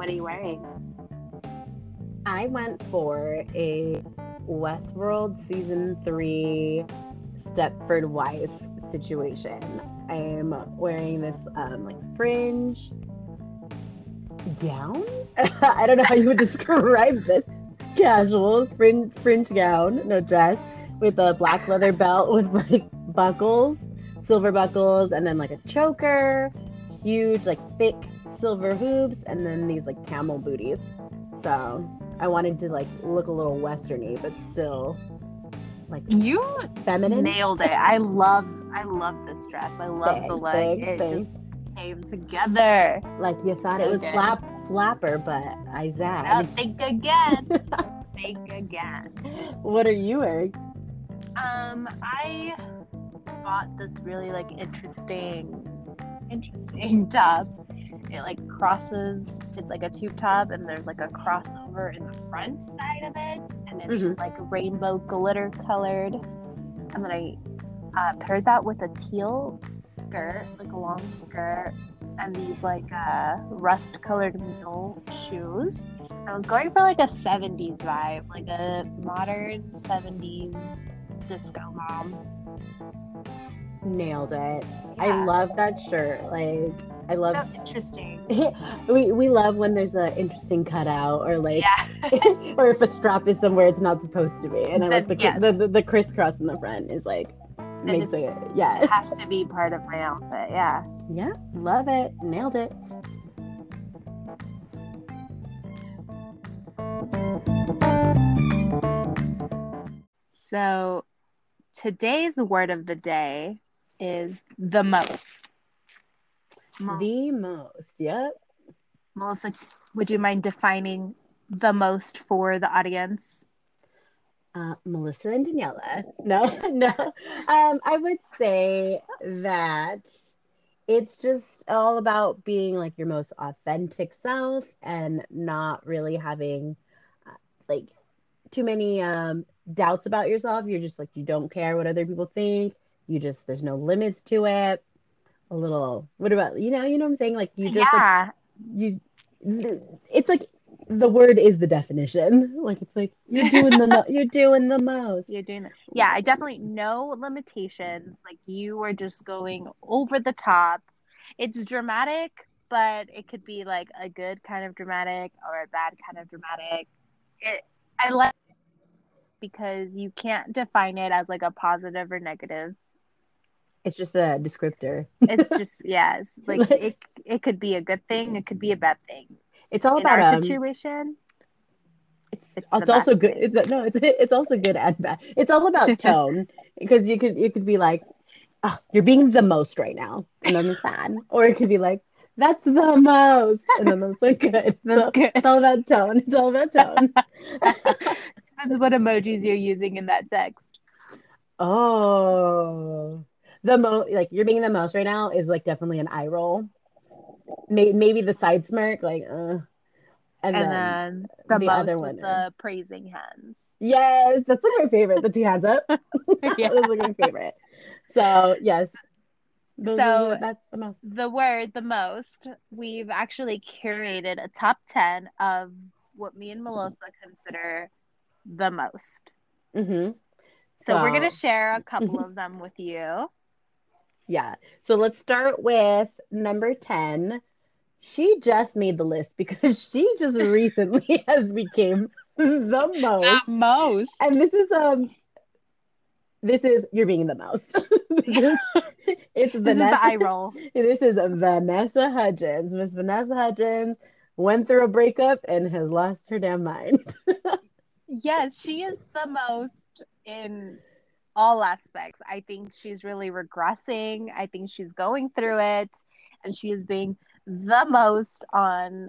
What are you wearing? I went for a Westworld season three Stepford wife situation. I am wearing this um, like fringe gown. I don't know how you would describe this. Casual fringe fringe gown, no dress, with a black leather belt with like buckles, silver buckles, and then like a choker, huge like thick silver hoops, and then these like camel booties. So I wanted to like look a little westerny, but still like You feminine. nailed it. I love I love this dress. I love the Thanks, look. thanks, it thanks. just came together. Like you thought So it was good. flap flapper, but I zagged. think again. think again. what are you wearing? Um, I bought this really like interesting, interesting top. It like crosses. It's like a tube top, and there's like a crossover in the front side of it, and it's Mhm. like rainbow glitter colored. And then I uh, paired that with a teal skirt, like a long skirt, and these like uh, rust colored mule shoes. I was going for like a 70s vibe, like a modern 70s disco mom. Nailed it. I love that shirt. Like I love so interesting. we we love when there's an interesting cutout or like Yeah. or if a strap is somewhere it's not supposed to be. And I like the, yes. the, the the crisscross in the front is like makes it yeah. It has to be part of my outfit. Yeah. Yeah, love it. Nailed it. So today's word of the day is the most. Mo- The most. Yep. Melissa, would you mind defining the most for the audience? Uh, Melissa and Daniela. No, no. Um, I would say that it's just all about being like your most authentic self and not really having uh, like too many um, doubts about yourself. You're just like, you don't care what other people think. You just, there's no limits to it. A little, what about, you know, you know what I'm saying? Like, you just, like, yeah. you it's like the word is the definition like it's like you're doing the mo- you're doing the most You're doing it. Yeah, I definitely no limitations. Like you are just going over the top. It's dramatic, but it could be like a good kind of dramatic or a bad kind of dramatic. It, I like because you can't define it as like a positive or negative. It's just a descriptor It's just yes, like it it could be a good thing, it could be a bad thing. it's all In about our um, situation, it's, it's it's, also good thing. it's no it's it's also good and bad it's all about tone because you could you could be like oh, you're being the most right now and then it's sad or it could be like that's the most and then that's like good That's So good. it's all about tone it's all about tone Depends what emojis you're using in that text. Oh, the most like you're being the most right now is like definitely an eye roll. Maybe maybe the side smirk, like uh, and, And then then the, the other one the praising hands. yes, that's like my favorite. The two hands up. Yeah. That's like my favorite. So yes, those, So- are- that's the most. the word the most we've actually curated a top 10 of what me and melissa consider the most hmm so we're going to share a couple of them with you Yeah. So let's start with number ten. She just made the list because she just recently has became the most. most And this is um this is you're being the most. is, it's this is the eye roll This is Vanessa Hudgens. Miss Vanessa Hudgens went through a breakup and has lost her damn mind. yes she is the most in all aspects i think she's really regressing i think she's going through it and she is being the most on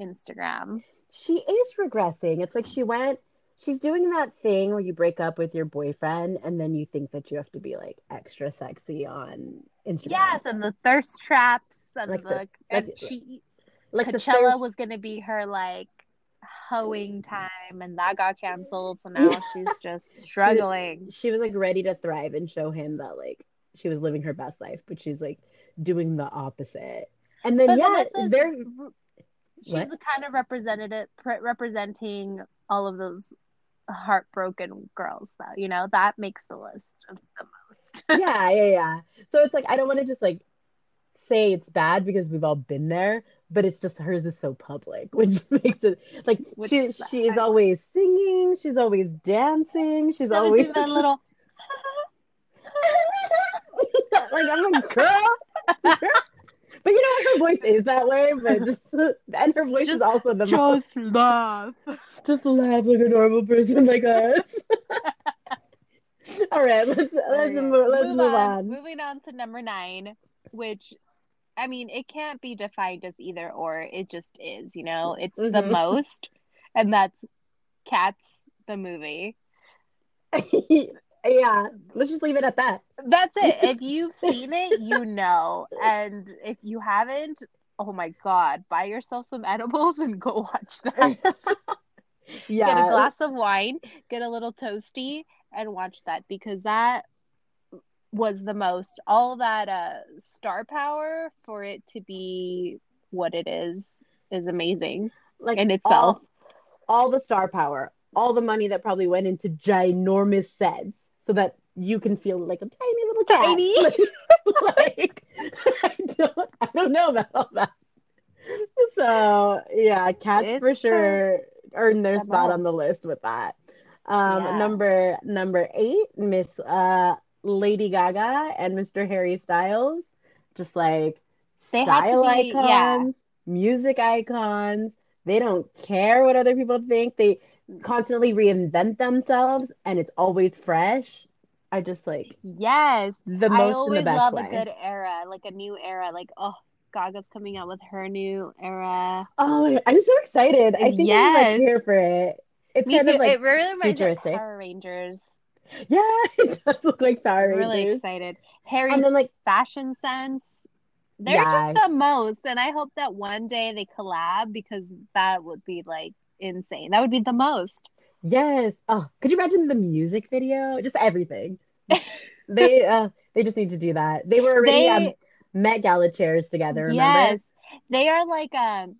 instagram she is regressing. It's like she went she's doing that thing where you break up with your boyfriend and then you think that you have to be like extra sexy on Instagram. Yes, and the thirst traps and Like the, the- and she like Coachella thirst- was gonna be her like hoeing time and that got canceled, so now she's just struggling. she was like ready to thrive and show him that like she was living her best life, but she's like doing the opposite. And then But yeah, they're she's What? the kind of representative pre- representing all of those heartbroken girls though you know that makes the list of the most yeah, yeah, yeah. So it's like I don't want to just like say it's bad because we've all been there, but it's just hers is so public, which makes it like Which she is- she is I- always singing, she's always dancing, she's always in that little like I'm a girl. but you know what? Her voice is that way, but just and her voice is also the most just love just laugh like a normal person like us. All right, let's let's move, let's move, on. Moving on to number nine, which I mean, it can't be defined as either or. It just is, you know. It's the Mhm. most, and that's Cats the movie. yeah, let's just leave it at that. That's it. If you've seen it, you know, and if you haven't, oh my god, buy yourself some edibles and go watch that. yeah, Get a glass of wine, get a little toasty, and watch that because that was the most all that uh star power for it to be what it is is amazing like in itself. all, all the star power, all the money that probably went into ginormous sets, so that you can feel like a tiny little cat. Tiny? like I don't, I don't know about all that. So yeah, cats It's for sure earn their the spot on the list with that. Um, Yeah. number number eight, Miss uh Lady Gaga and Mr. Harry Styles, just like They style be- yeah. icons, music icons. They don't care what other people think. They constantly reinvent themselves, and it's always fresh. I just like Yes. the I most the always best love way. a good era, like a new era. Like, oh, Gaga's coming out with her new era. Oh, I'm so excited! I think I'm Yes. like here for it. It's Me kind too. of like it really reminds me of futuristic. Power Rangers. yeah, it does look like Power I'm really excited. Harry's And then, like- fashion sense. They're Yeah. just the most, and I hope that one day they collab because that would be like insane. That would be the most. Yes. Oh, could you imagine the music video? Just everything. they uh they just need to do that. They were already They- um, Met Gala chairs together. Remember? Yes, they are like um,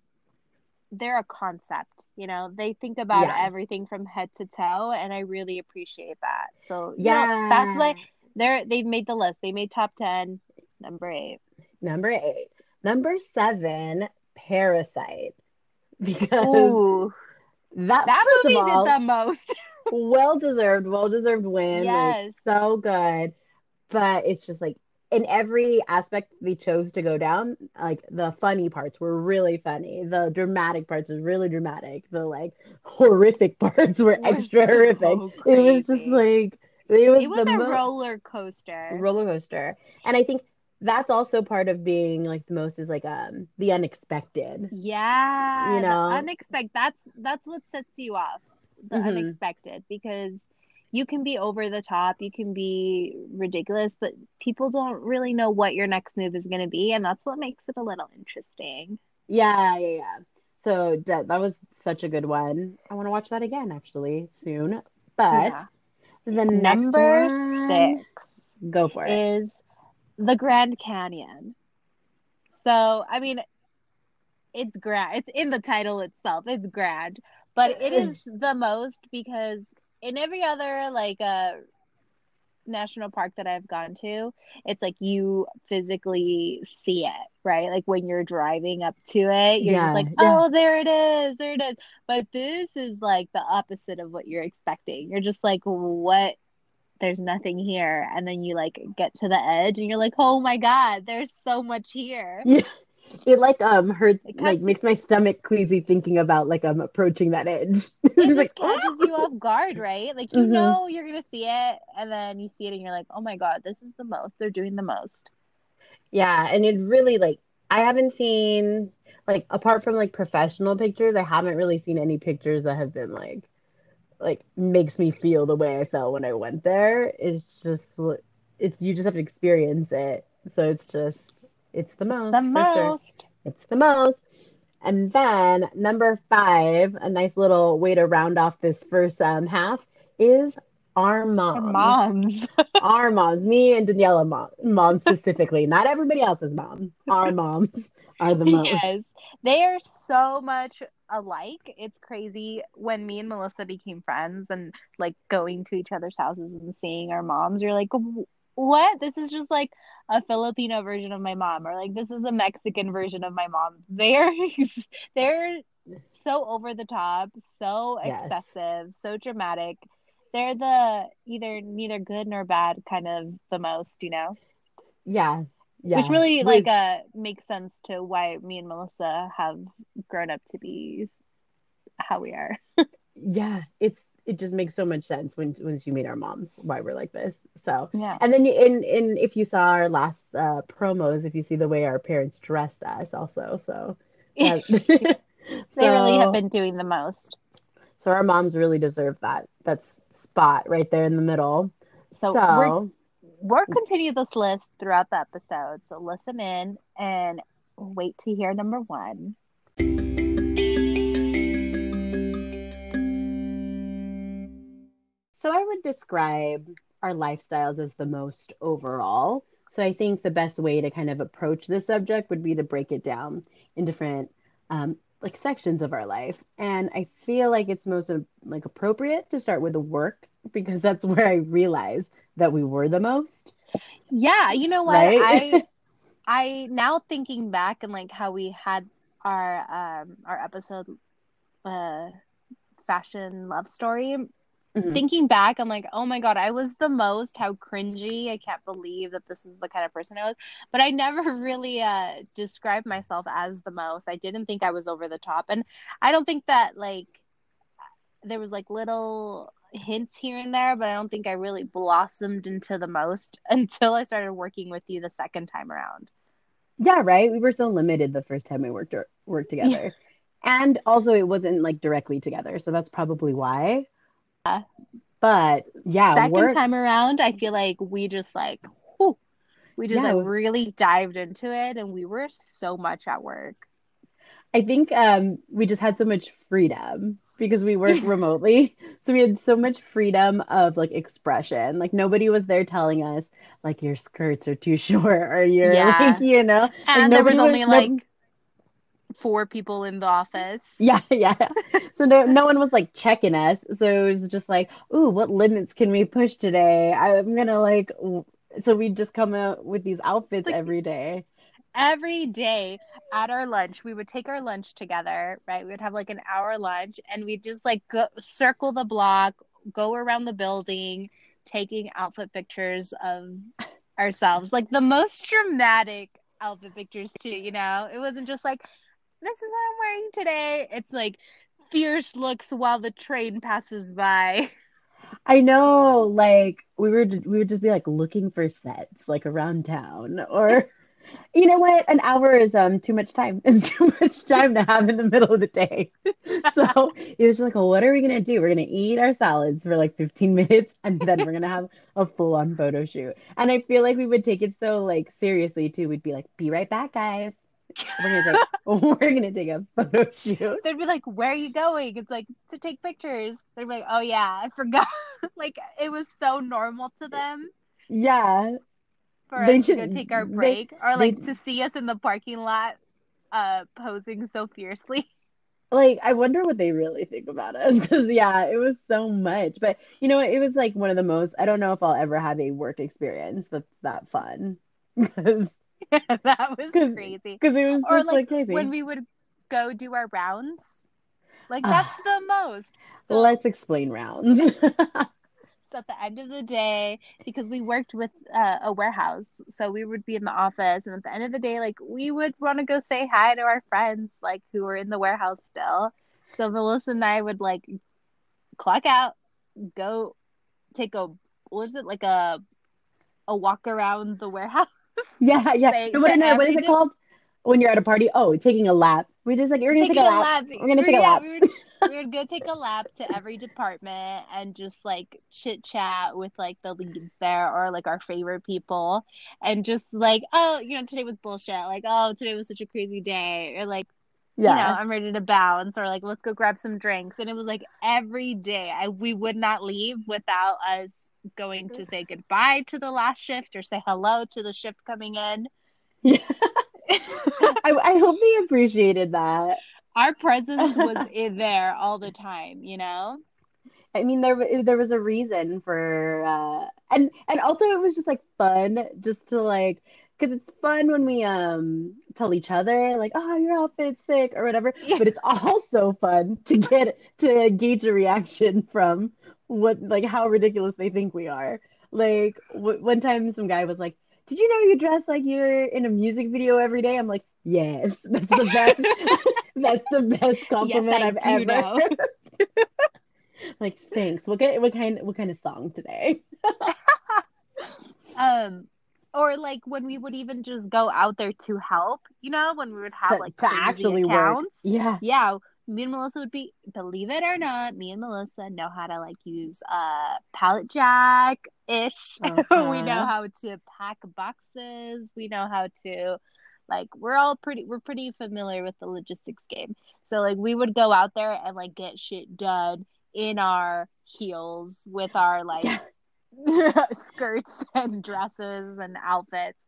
they're a concept. You know, they think about Yeah. everything from head to toe, and I really appreciate that. So Yeah. know, that's why they're they've made the list. They made top ten, number eight. Number eight. Number seven, Parasite. Because Ooh, that, that movie all, did the most. well deserved, well deserved win. Like, Yes. so good. But it's just like in every aspect they chose to go down, like the funny parts were really funny. The dramatic parts were really dramatic. The like horrific parts were Were extra so horrific. It was just like it was, It was a roller coaster. roller coaster. And I think that's also part of being like the most is like um the unexpected. Yeah, You know? unexpected. That's that's what sets you off. The Mhm. unexpected because you can be over the top, you can be ridiculous, but people don't really know what your next move is going to be, and that's what makes it a little interesting. Yeah, yeah, yeah. So that that was such a good one. I want to watch that again actually soon. But Yeah. the next Number one, six go for it. is the Grand Canyon. So, I mean, it's grand. It's in the title itself. It's grand, but it is the most because in every other like uh national park that I've gone to, it's like you physically see it, right? Like when you're driving up to it, you're Yeah, just like, yeah. "Oh, there it is. There it is." But this is like the opposite of what you're expecting. You're just like, "What there's nothing here and then you like get to the edge and you're like oh my god there's so much here Yeah. It like um hurts like makes my stomach queasy thinking about like I'm approaching that edge. It's it just like catches you off guard right like you Mhm. know you're gonna see it and then you see it and you're like oh my god this is the most they're doing the most Yeah, and it really like I haven't seen like apart from like professional pictures, I haven't really seen any pictures that have been like like makes me feel the way I felt when I went there. It's just it's you just have to experience it. So it's just it's the most the for sure. most It's the most. And then number five, a nice little way to round off this first um, half is our moms. Our moms. moms Our moms, me and Daniela mom, mom specifically, not everybody else's mom. Our moms. are the most. yes, they are so much alike. It's crazy when me and Melissa became friends and like going to each other's houses and seeing our moms. You're like, what? This is just like a Filipino version of my mom, or like this is a Mexican version of my mom. They're they're so over the top, so Yes. excessive, so dramatic. They're the either neither good nor bad kind of the most, you know? Yeah. Yeah. Which really With- like uh makes sense to why me and Melissa have grown up to be how we are. yeah, it's it just makes so much sense when once you meet our moms why we're like this. So Yeah. and then you, in in if you saw our last uh promos, if you see the way our parents dressed us also, so that- They really have been doing the most. So our moms really deserve that that spot right there in the middle. So, So, we're we'll continue this list throughout the episode. So listen in and wait to hear number one. So I would describe our lifestyles as the most overall. So I think the best way to kind of approach this subject would be to break it down in different um, like sections of our life. And I feel like it's most uh, like appropriate to start with the work because that's where I realized that we were the most. Yeah, you know what? Right? I I now thinking back and like how we had our um our episode uh fashion love story Mhm. thinking back, I'm like, oh my god, I was the most. How cringy! I can't believe that this is the kind of person I was. But I never really uh, described myself as the most. I didn't think I was over the top, and I don't think that like there was like little hints here and there, but I don't think I really blossomed into the most until I started working with you the second time around. Yeah, right. We were so limited the first time we worked worked together. And also it wasn't like directly together, so that's probably why. Yeah. But yeah, second work time around, I feel like we just like, whew, we just Yeah. like really dived into it, and we were so much at work. I think um we just had so much freedom because we work remotely. So we had so much freedom of like expression. Like nobody was there telling us like your skirts are too short or you're Yeah. like, you know. And there was only was- like four people in the office. Yeah, yeah. So no, no one was like checking us. So it was just like, ooh, what limits can we push today? I'm gonna like, so we just come out with these outfits Like- every day. Every day at our lunch, we would take our lunch together, right? We would have like an hour lunch and we'd just like go circle the block, go around the building, taking outfit pictures of ourselves. Like the most dramatic outfit pictures too, you know? It wasn't just like, this is what I'm wearing today. It's like fierce looks while the train passes by. I know, like we were, we would just be like looking for sets like around town, or you know what? An hour is um too much time. It's too much time to have in the middle of the day. So it was like, well, what are we gonna do? We're gonna eat our salads for like 15 minutes, and then we're gonna have a full-on photo shoot. And I feel like we would take it so like seriously too. We'd be like, be right back, guys. We're gonna take, we're gonna take a photo shoot. They'd be like, Where are you going? It's like to take pictures. They'd be like, Oh yeah, I forgot. like it was so normal to them Yeah, for They us to go take our they- break. or like they- to see us in the parking lot uh posing so fiercely. like I wonder what they really think about us because yeah, it was so much. But you know, it was like one of the most. I don't know if I'll ever have a work experience that's that fun because that was 'Cause- crazy. because it was Or just like like when we would go do our rounds. Like Ah. that's the most. So Let's explain rounds. So at the end of the day, because we worked with uh, a warehouse, so we would be in the office, and at the end of the day, like we would want to go say hi to our friends, like who were in the warehouse still. So Melissa and I would like clock out, go take a what is it like a a walk around the warehouse. yeah, yeah. No, what, no, what is it called when you're at a party? Oh, taking a lap. We're just like, we're gonna take a lap. We're gonna take a lap. We would, we would go take a lap to every department and just like chit chat with like the leads there or like our favorite people and just like, oh, you know, today was bullshit. Like, oh, today was such a crazy day. Or like, Yeah. you know, I'm ready to bounce or like, let's go grab some drinks. And it was like every day I, we would not leave without us going to say goodbye to the last shift or say hello to the shift coming in. Yeah. I, I hope they appreciated that. Our presence was there all the time, you know? I mean, there there was a reason for, uh, and and also it was just like fun, just to like, because it's fun when we um tell each other like, oh, your outfit's sick or whatever. Yeah. But it's also fun to get to gauge a reaction from what like how ridiculous they think we are. Like w- one time, some guy was like, "Did you know you dress like you're in a music video every day?" I'm like, "Yes, that's the best. that's the best compliment I I've ever." like, thanks. What kind? What kind? What kind of song today? Um, or like when we would even just go out there to help, you know, when we would have to, like to actually work. Yeah. Yeah, me and Melissa would be, believe it or not, me and Melissa know how to like use uh pallet jack ish. we Uh-huh. know how to pack boxes. We know how to like we're all pretty we're pretty familiar with the logistics game. So like we would go out there and like get shit done in our heels with our like. skirts and dresses and outfits.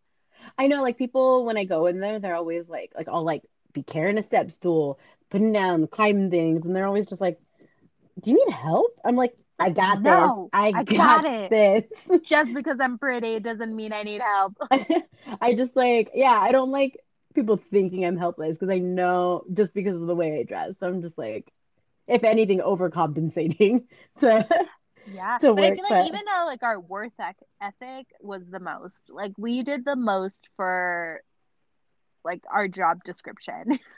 I know, like people when I go in there, they're always like, like I'll like be carrying a step stool, putting down, climbing things, and they're always just like, "Do you need help?" I'm like, "I got No, this. I, I got, got it." this." Just because I'm pretty doesn't mean I need help. I just like, yeah, I don't like people thinking I'm helpless because I know just because of the way I dress. So I'm just like, if anything, overcompensating to Yeah, but I feel like but- even though like our worth ethic was the most, like we did the most for like our job description.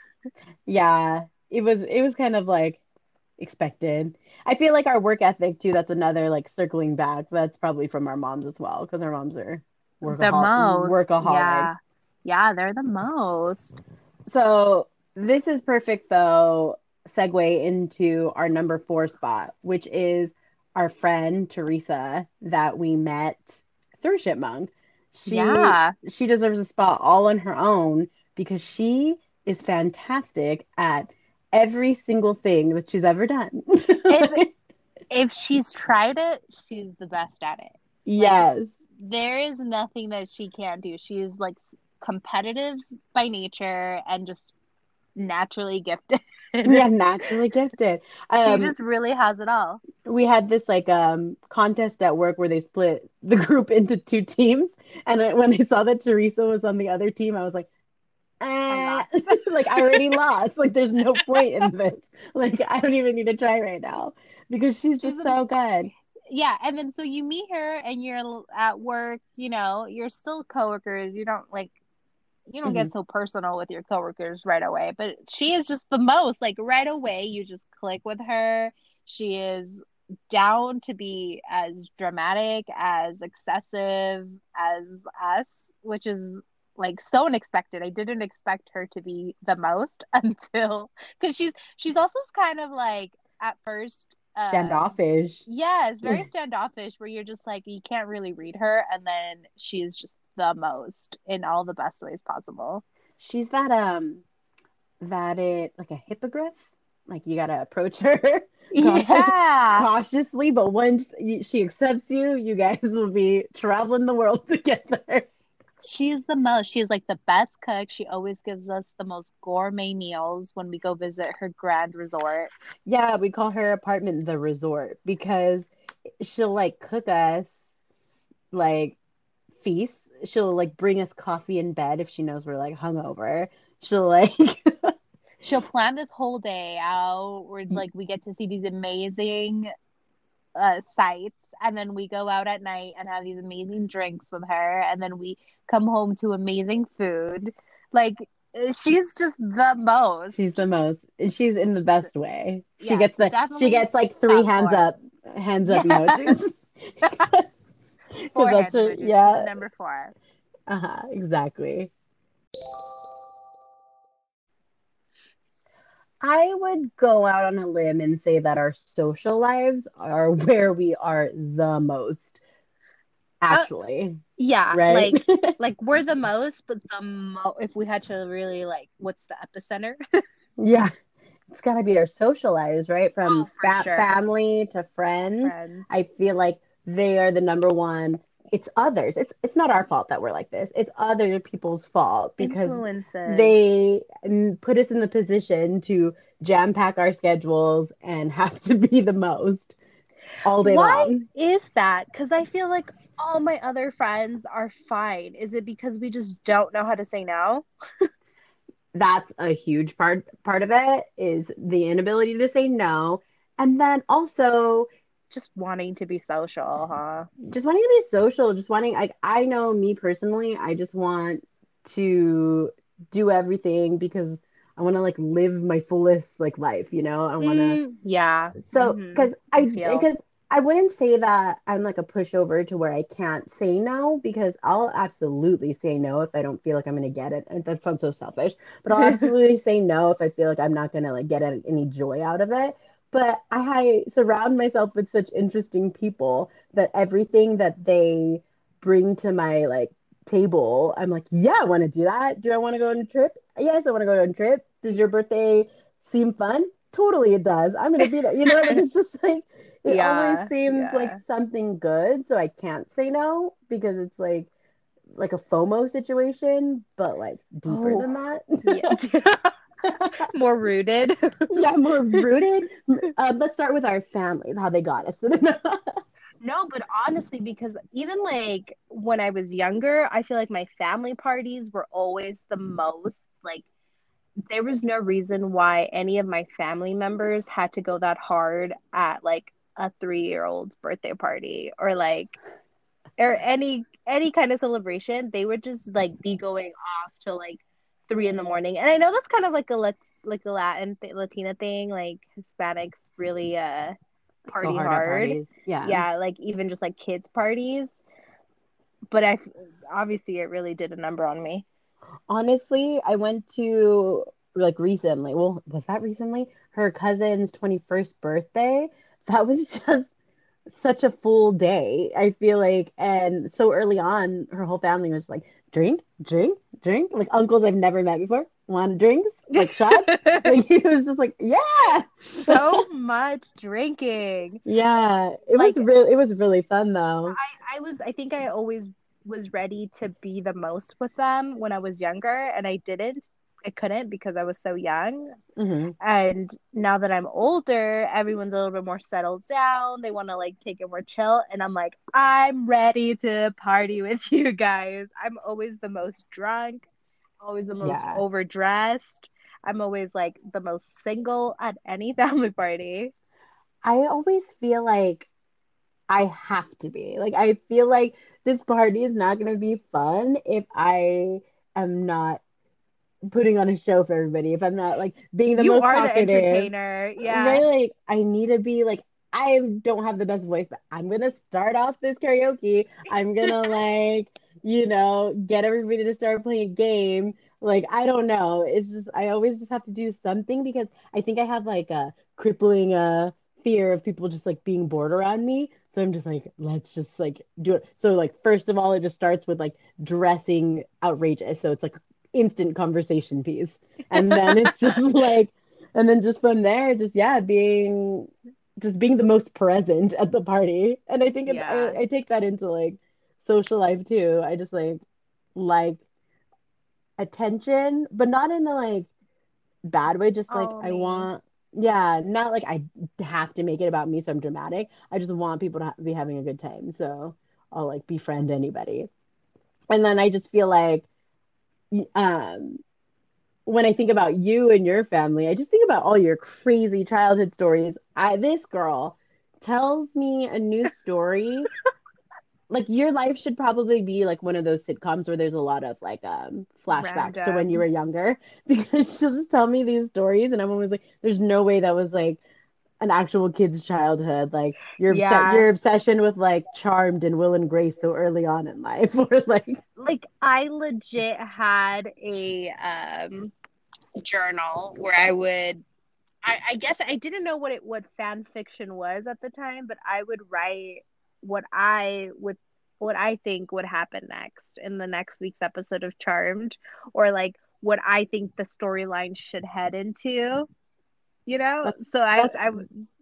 Yeah, it was it was kind of like expected. I feel like our work ethic too, that's another like circling back. That's probably from our moms as well, because our moms are the most, workaholics. yeah, yeah, they're the most. So this is perfect though, segue into our number four spot, which is our friend Teresa that we met through Chipmunk. She Yeah, she deserves a spot all on her own because she is fantastic at every single thing that she's ever done. if she's tried it, she's the best at it. yes. There is nothing that she can't do. She's like competitive by nature and just naturally gifted. Yeah, naturally gifted. she Um, just really has it all. we had this like um contest at work where they split the group into two teams, and I, when I saw that Teresa was on the other team, I was like, ah, like I already lost. Like there's no point in this. Like I don't even need to try right now because she's, She's just a- so good. yeah and then so you meet her and you're at work you know you're still coworkers you don't like you don't get so personal with your coworkers right away but she is just the most like right away you just click with her. She is down to be as dramatic as excessive as us which is like so unexpected. I didn't expect her to be the most until because she's she's also kind of like at first uh, Standoffish. yeah, it's very standoffish where you're just like you can't really read her and then she's just the most in all the best ways possible. She's that um that it like a hippogriff. Like you gotta approach her Cautious- Yeah. cautiously, but once she accepts you, you guys will be traveling the world together. She's the most. She's like the best cook. She always gives us the most gourmet meals when we go visit her grand resort. Yeah, we call her apartment the resort because she'll like cook us like feasts. She'll like bring us coffee in bed if she knows we're like hungover. She'll like She'll plan this whole day out where like we get to see these amazing uh, sights and then we go out at night and have these amazing drinks with her and then we come home to amazing food. Like she's just the most. she's the most and she's in the best way. She gets the she gets like three hands up hands up Yeah. emojis. Four that's hand her- emojis. She's yeah. number four. Uh-huh, exactly. I would go out on a limb and say that our social lives are where we are the most, actually, Yeah, right? like like we're the most, but the mo- if we had to really like, what's the epicenter? yeah, it's got to be our social lives, right? From Oh, fa- sure. family to friends. Friends. I feel like they are the number one it's others. It's it's not our fault that we're like this. It's other people's fault because Influences. they put us in the position to jam pack our schedules and have to be the most all day long. Why long. is that? Because I feel like all my other friends are fine. Is it because we just don't know how to say no? That's a huge part part of it is the inability to say no. And then also Just wanting to be social, huh? just wanting to be social, just wanting like I know me personally, I just want to do everything because I want to like live my fullest like life, you know? I want to Mm, yeah. So, Mhm. because I because I wouldn't say that I'm like a pushover to where I can't say no because I'll absolutely say no if I don't feel like I'm gonna get it. And that sounds so selfish, but I'll absolutely say no if I feel like I'm not gonna like get any joy out of it. But I surround myself with such interesting people that everything that they bring to my like table, I'm like, yeah, I want to do that. Do I want to go on a trip? Yes, I want to go on a trip. Does your birthday seem fun? Totally, it does. I'm gonna be there. You know, like, it's just like it Yeah, always seems yeah. like something good, so I can't say no because it's like like a FOMO situation, but like deeper Oh, than that. More rooted. yeah, more rooted. Um, let's start with our family, how they got us. No, but honestly, because even like when I was younger, I feel like my family parties were always the most like there was no reason why any of my family members had to go that hard at like a three year old's birthday party or like or any any kind of celebration. They would just like be going off to like three in the morning. And I know that's kind of like a lat- like a Latin th- Latina thing. Like Hispanics really uh party Go hard. hard. Yeah. Yeah, like even just like kids parties. But I obviously it really did a number on me. Honestly, I went to like recently. Well, was that recently? Her cousin's 21st birthday. That was just such a full day. I feel like, and so early on, her whole family was like, drink, drink, drink. Like uncles I've never met before. Want drinks? Like shots? like he was just like, yeah, so much drinking. yeah. It was Like- real. It was really fun though. I, I was I think I always was ready to be the most with them when I was younger and I didn't. I couldn't because I was so young. hmm And now that I'm older, everyone's a little bit more settled down. They want to like take it more chill. And I'm like, I'm ready to party with you guys. I'm always the most drunk, always the most Yeah. overdressed. I'm always like the most single at any family party. I always feel like I have to be. Like I feel like this party is not going to be fun if I am not putting on a show for everybody. If I'm not like being the you most are the entertainer. Yeah. Right? Like I need to be like I don't have the best voice, but I'm gonna start off this karaoke. I'm gonna like, you know, get everybody to start playing a game. Like I don't know. It's just I always just have to do something because I think I have like a crippling uh fear of people just like being bored around me. So I'm just like, let's just like do it. So like first of all, it just starts with like dressing outrageous. So it's like instant conversation piece. And then it's just like and then just from there, just yeah, being just being the most present at the party. And I think Yeah. I, I take that into like social life too. I just like like attention, but not in a like bad way. Just like Oh, I me. want, yeah, not like I have to make it about me, so I'm dramatic. I just want people to ha- be having a good time, so I'll like befriend anybody. And then I just feel like, um, when I think about you and your family, I just think about all your crazy childhood stories. I this girl tells me a new story. Like your life should probably be like one of those sitcoms where there's a lot of like um flashbacks to when you were younger because she'll just tell me these stories and I'm always like, there's no way that was like an actual kid's childhood. Like your obs- your obsession with like Charmed and Will and Grace so early on in life, or like like I legit had a um journal where I would I, I guess I didn't know what it what fan fiction was at the time, but I would write what I would what I think would happen next in the next week's episode of Charmed or like what I think the storyline should head into. You know? That's- so I that's I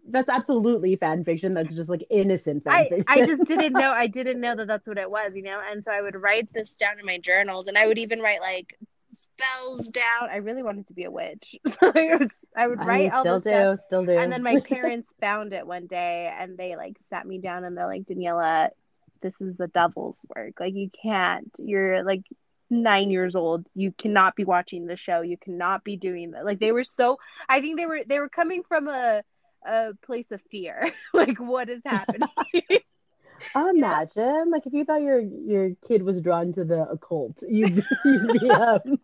that's absolutely fan fiction. That's just like innocent fan I, fiction. I just didn't know I didn't know that that's what it was, you know. And so I would write this down in my journals, and I would even write like spells down. I really wanted to be a witch, so I would, I would I write mean, all still do, stuff. still do. And then my parents found it one day, and they like sat me down, and they're like, Daniela, this is the devil's work. Like you can't. You're like nine years old. You cannot be watching the show. You cannot be doing that. Like they were so. I think they were they were coming from a a place of fear. like what is happening? Imagine, like, if you thought your your kid was drawn to the occult, you'd be, you'd be, um,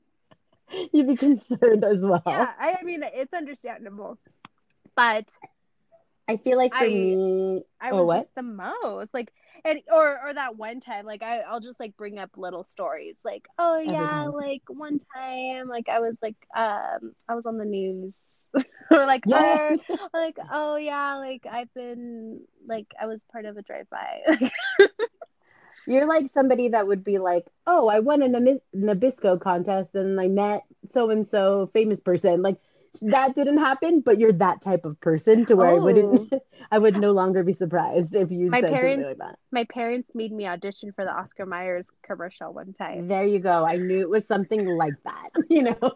you'd be concerned as well. yeah, I, I mean it's understandable, but I feel like for I- me, I Oh, was what? just the most like, and or or that one time, like I I'll just like bring up little stories, like oh yeah, like one time, like I was like um I was on the news, or like Yeah. or, like oh yeah, like I've been like I was part of a drive by. you're like somebody that would be like, "Oh, I won a Nabis- Nabisco contest and I met so and so famous person." Like that didn't happen, but you're that type of person to where I wouldn't, oh. I would no longer be surprised if you My said parents- like My parents made me audition for the Oscar Myers commercial one time. There you go. I knew it was something like that, you know.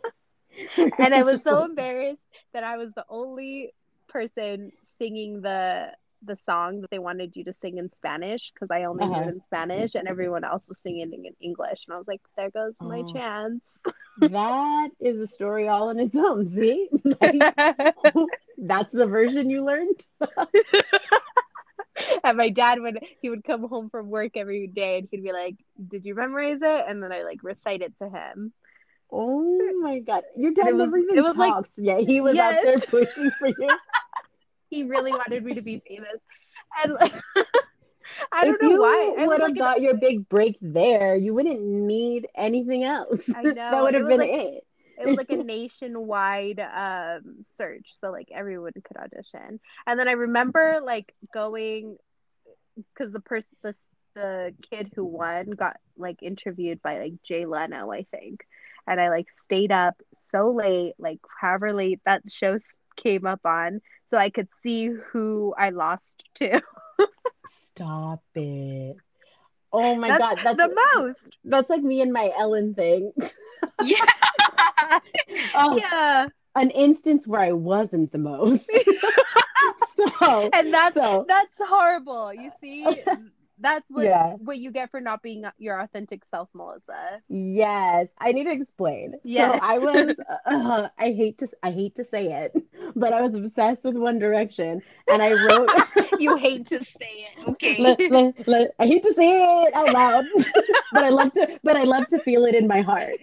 and I was so embarrassed that I was the only person singing the the song that they wanted you to sing in Spanish because I only knew Uh-huh. it in Spanish and everyone else was singing it in English and I was like, there goes my Oh. chance. that is a story all on its own. See, like, that's the version you learned. and my dad would he would come home from work every day and he'd be like, did you memorize it? And then I like recite it to him. Oh my god, your dad was- never even it was like- yeah, he was out there pushing for you. He really wanted me to be famous, and like, I don't if know you why. I would have like, got your big break there, you wouldn't need anything else. I know, that would have been like- it. it was like a nationwide um search so like everyone could audition and then i remember like going because the person the, the kid who won got like interviewed by like jay leno i think and i like stayed up so late like however late that show came up on so i could see who i lost to. Stop it. Oh my That's god, that's the most. that's like me and my Ellen thing. yeah. Oh, yeah. An instance where I wasn't the most. so, and that's so. that's horrible. You see oh, that's what Yeah. what you get for not being your authentic self melissa Yes, I need to explain. Yes. So I was, uh, I hate to, I hate to say it, but I was obsessed with One Direction, and I wrote. you hate to say it okay I hate to say it out loud, but I love to, but I love to feel it in my heart.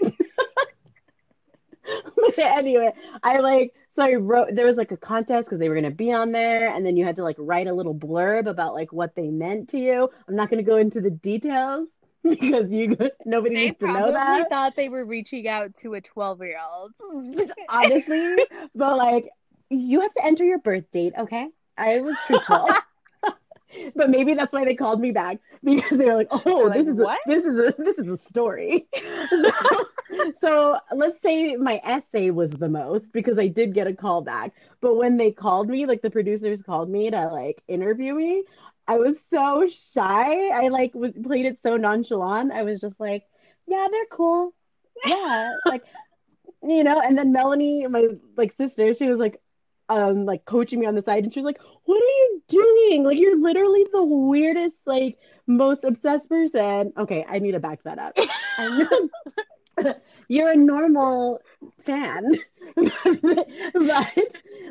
anyway, I like, so I wrote. There was like a contest because they were gonna be on there, and then you had to like write a little blurb about like what they meant to you. I'm not gonna go into the details because you nobody they needs to know that. thought they were reaching out to a 12 year old honestly, but like you have to enter your birth date, okay? I was truthful. but maybe that's why they called me back because they were like, "Oh, this is a, "What?" this is a this is a story." so, so let's say my essay was the most because I did get a call back. But when they called me, like the producers called me to like interview me, I was so shy. I like was, played it so nonchalant. I was just like, "Yeah, they're cool. Yeah, like." you know and then melanie my like sister she was like um like coaching me on the side and she was like what are you doing like you're literally the weirdest like most obsessed person okay i need to back that up you're a normal fan but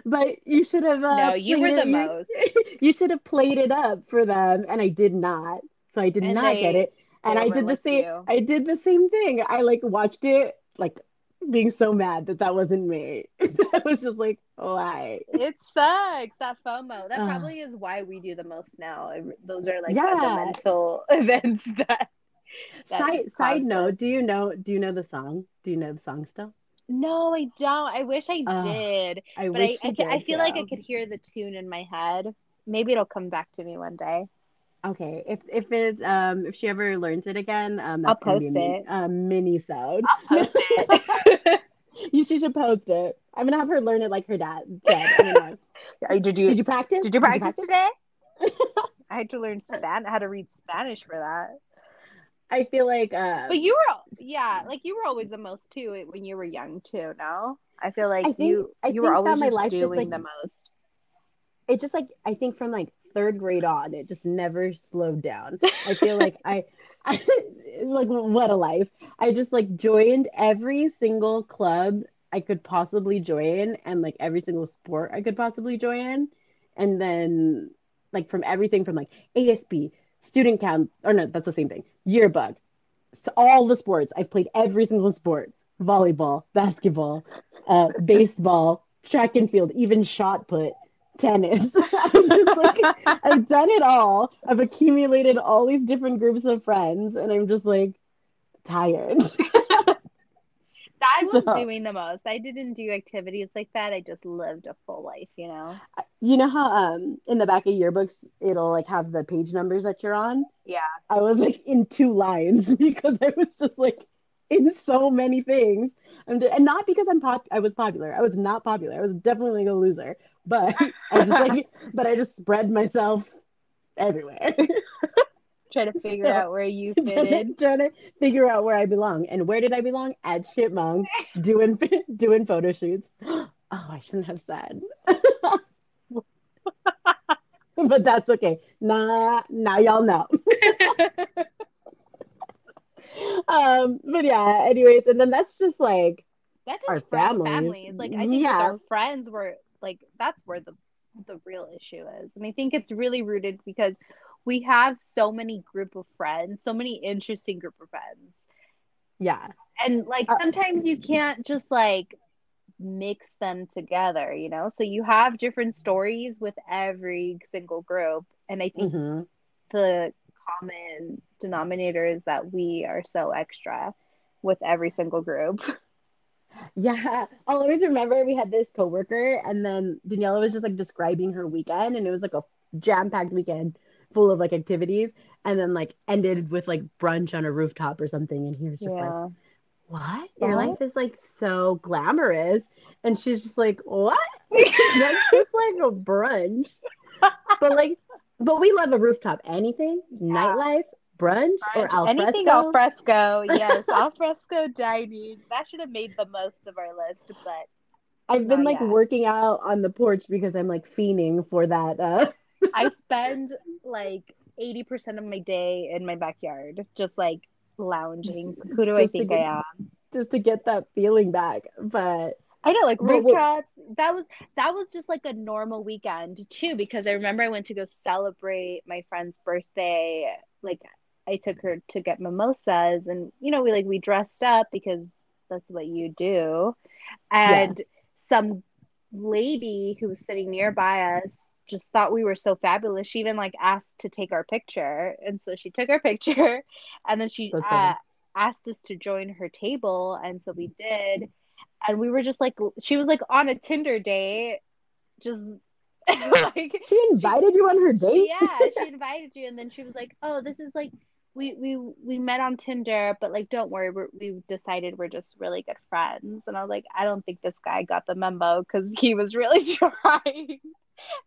but you should have uh, No, you were played the it- most. you should have played it up for them and i did not so i did And not they- get it and I did the same. you. I did the same thing. I like watched it, like being so mad that that wasn't me. I was just like, why? it sucks that fomo that Ugh. probably is why we do the most now those are like Yeah. fundamental events that, that Side side note, do you know? Do you know the song? Do you know the song still? no i don't i wish i Ugh, did I but wish I, I, ca- I did, feel like i could hear the tune in my head maybe it'll come back to me one day Okay, if if it um if she ever learns it again, um I'll that's gonna be a post min- it. a mini sode. post it you she should post it. I'm gonna have her learn it like her dad said. Gonna- Uh, Did you Did you practice? did you practice today? I had to learn Span how to read Spanish for that. I feel like uh But you were yeah, like you were always the most too when you were young too. No, I feel like I think- you I you were always my life doing just, like- the most. it just like I think from like third grade on, it just never slowed down. I feel like I, I like what a life. I just like joined every single club I could possibly join and like every single sport I could possibly join. And then like from everything from like ASB, student count or no, that's the same thing. Yearbook. So all the sports. I've played every single sport. Volleyball, basketball, uh, baseball, track and field, even shot put tennis. I'm just like, I've done it all. I've accumulated all these different groups of friends, and I'm just like tired. I was So- doing the most. I didn't do activities like that. I just lived a full life, you know. You know how um in the back of yearbooks it'll like have the page numbers that you're on? Yeah. I was like in two lines because I was just like in so many things. And, and not because I'm pop I was popular. I was not popular. I was definitely a loser. But I just like but I just spread myself everywhere. Try to figure So- out where you trying, to, trying to figure out where I belong. And where did I belong? At Chipmunk, doing doing photo shoots. Oh, I shouldn't have said. but that's okay. Nah, now y'all know. um, but yeah, anyways, and then that's just like That's Our family. families. families. Like I think Yeah. our friends were like that's where the the real issue is. And I think it's really rooted because we have so many group of friends, so many interesting group of friends. yeah, And like Uh, sometimes you can't just like mix them together, you know? So you have different stories with every single group. And I think hmm the common denominator is that we are so extra with every single group. yeah. I'll always remember we had this coworker, and then Daniela was just like describing her weekend, and it was like a jam-packed weekend full of like activities, and then like ended with like brunch on a rooftop or something, and he was just like. what? Your life is like so glamorous. And she's just like, what? That's just like a brunch. But like, but we love a rooftop. Anything, nightlife, brunch, or al Anything fresco. al fresco, yes, al fresco dining. That should have made the most of our list, but I've been Not like working out on the porch because I'm like fiending for that. Uh, I spend like 80% of my day in my backyard, just like lounging. Who do I think get- I am? just to get that feeling back. But I know, like rooftops. That was that was just like a normal weekend too, because I remember I went to go celebrate my friend's birthday. Like I took her to get mimosas, and you know, we like we dressed up because that's what you do. And some lady who was sitting nearby us just thought we were so fabulous. She even like asked to take our picture, and so she took our picture, and then she uh, asked us to join her table, and so we did. And we were just like she was like on a Tinder date, just like she invited you on her date. yeah, she invited you, and then she was like, "Oh, this is like we we we met on Tinder, but like don't worry, we're, we decided we're just really good friends." And I was like, "I don't think this guy got the memo because he was really trying."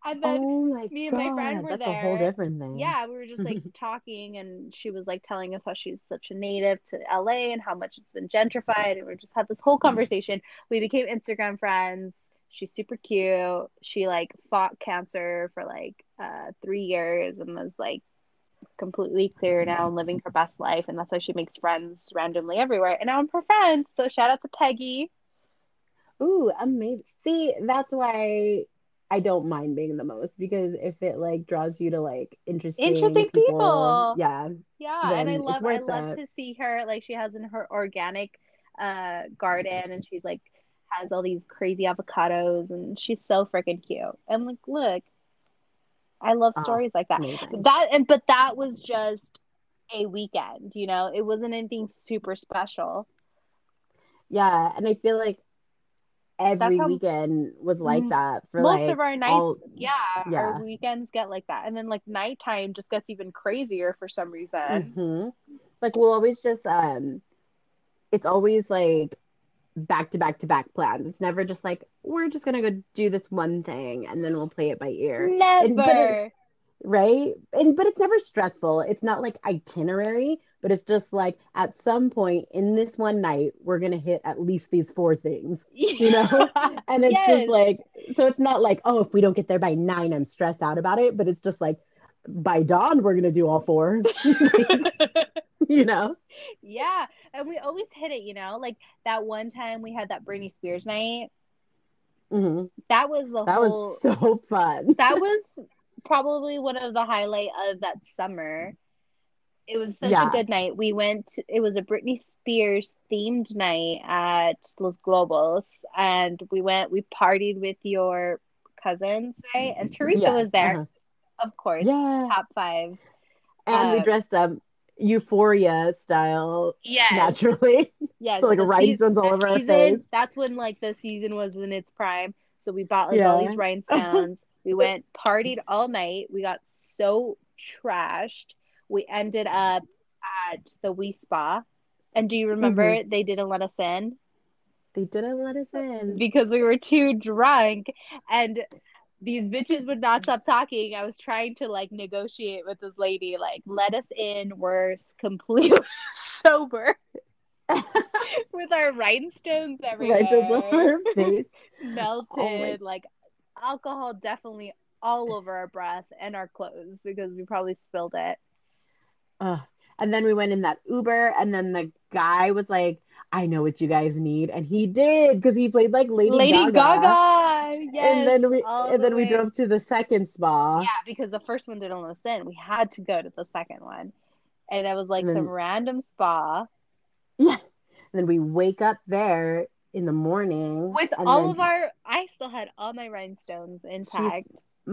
And then oh me and my friend were that's a whole there. different thing. yeah, we were just like talking, and she was like telling us how she's such a native to LA and how much it's been gentrified. And we just had this whole conversation. We became Instagram friends. She's super cute. She like fought cancer for like uh, three years and was like completely clear now and living her best life. And that's why she makes friends randomly everywhere. And now I'm her friend. So shout out to Peggy. Ooh, amazing. See, that's why I don't mind being the most because if it like draws you to like interesting Interesting people. yeah, Yeah, and I love I love that. to see her like she has in her organic uh garden and she's like has all these crazy avocados and she's so freaking cute. And like look, I love Oh, stories like that. amazing. That and but that was just a weekend, you know. It wasn't anything super special. Yeah, and I feel like every how- weekend was like that for Most like of our nights, all- yeah, yeah. our weekends get like that. And then like nighttime just gets even crazier for some reason. Mhm. Like we'll always just um it's always like back to back to back plans. It's never just like we're just gonna go do this one thing and then we'll play it by ear. Never. And- it- right? And but it's never stressful. It's not like itinerary, but it's just like at some point in this one night we're gonna hit at least these four things. You know? And it's Yes. just like so it's not like, oh, if we don't get there by nine, I'm stressed out about it, but it's just like by dawn we're gonna do all four. you know? yeah, and we always hit it, you know, like that one time we had that Britney Spears night. hmm That was the That whole. was so fun. that was probably one of the highlight of that summer. It was such a good night. We went. It was a Britney Spears themed night at Los Globos, and we went. We partied with your cousins, right? And Teresa Yeah, was there, uh-huh. of course. Yeah. Top five. And we Um, dressed up euphoria style Yes. naturally. yeah So, like, the rhinestones all over our season- face. That's when like the season was in its prime. So we bought like Yeah. all these rhinestones. we went partied all night. We got so trashed. We ended up at the Wi Spa. And do you remember Mm-hmm. they didn't let us in They didn't let us in. because we were too drunk and these bitches would not stop talking. I was trying to like negotiate with this lady, like, let us in. We're completely sober with our rhinestones everywhere. Right just over face. Oh melted like alcohol definitely all over our breath and our clothes because we probably spilled it Ugh. And then we went in that Uber, and then the guy was like, "I know what you guys need," and he did because he played like Lady, Gaga. lady gaga, yes and then we and the then we drove to the second spa. yeah because the first one didn't in we had to go to the second one and it was like then- some random spa Yeah. And then we wake up there in the morning with all of our i still had all my rhinestones intact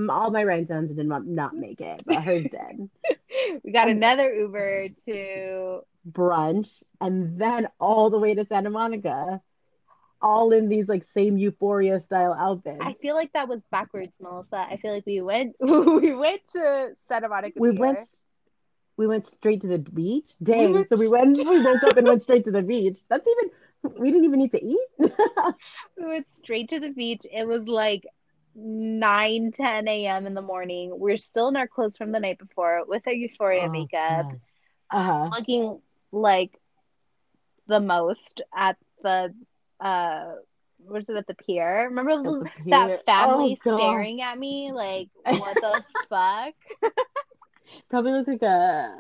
all my rhinestones did not, not make it, but hers did. we got And- another uber to Brunch, and then all the way to Santa Monica, all in these like same Euphoria style outfits. I feel like that was backwards, Melissa. I feel like we went we went to Santa Monica. we went we went straight to the beach. Dang. went so we went we woke up and went straight to the beach. That's even we didn't even need to eat. We went straight to the beach. It was like 9, 10 a.m. in the morning. We're still in our clothes from the night before with our Euphoria Oh, makeup, God. Uh-huh. looking like the most at the uh, was it at the pier? Remember the pier. that family Oh, staring at me like, what the fuck? Probably looked like a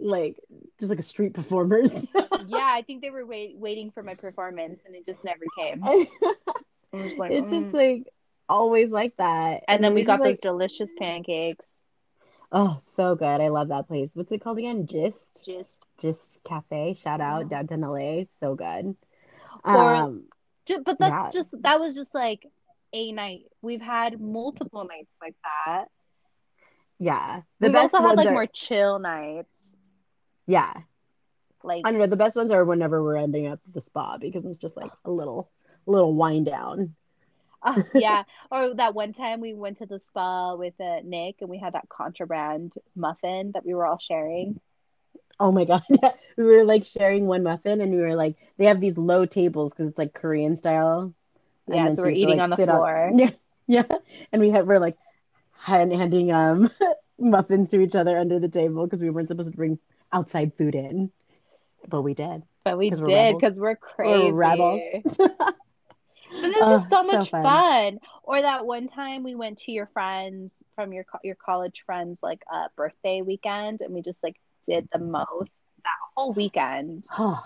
like just like a street performers. Yeah, I think they were wait- waiting for my performance, and it just never came. Was like, it's mm. just like always like that. and then we just, got those like, delicious pancakes. Oh so good. I love that place. What's it called again? Jist Just, Jist Cafe. Shout out downtown LA. So good. Or- Um ju- but that's Yeah. just that was just like a night. We've had multiple nights like that. yeah. The We've best also had like are, more chill nights. yeah. Like, I don't know. The best ones are whenever we're ending up at the spa because it's just like a little little wind down. Uh, yeah. Or that one time we went to the spa with uh, Nick, and we had that contraband muffin that we were all sharing. Oh my God. Yeah. We were like sharing one muffin and we were like, they have these low tables because it's like Korean style. And Yeah, so we're have to, eating like, on the floor. Yeah. Yeah. And we had, we're like hand, handing um muffins to each other under the table because we weren't supposed to bring outside food in. But we did. But we we're did because we're crazy. rebels. But just Oh, so so much fun. fun. Or that one time we went to your friends from your co- your college friends like uh, birthday weekend, and we just like did the most that whole weekend. Oh,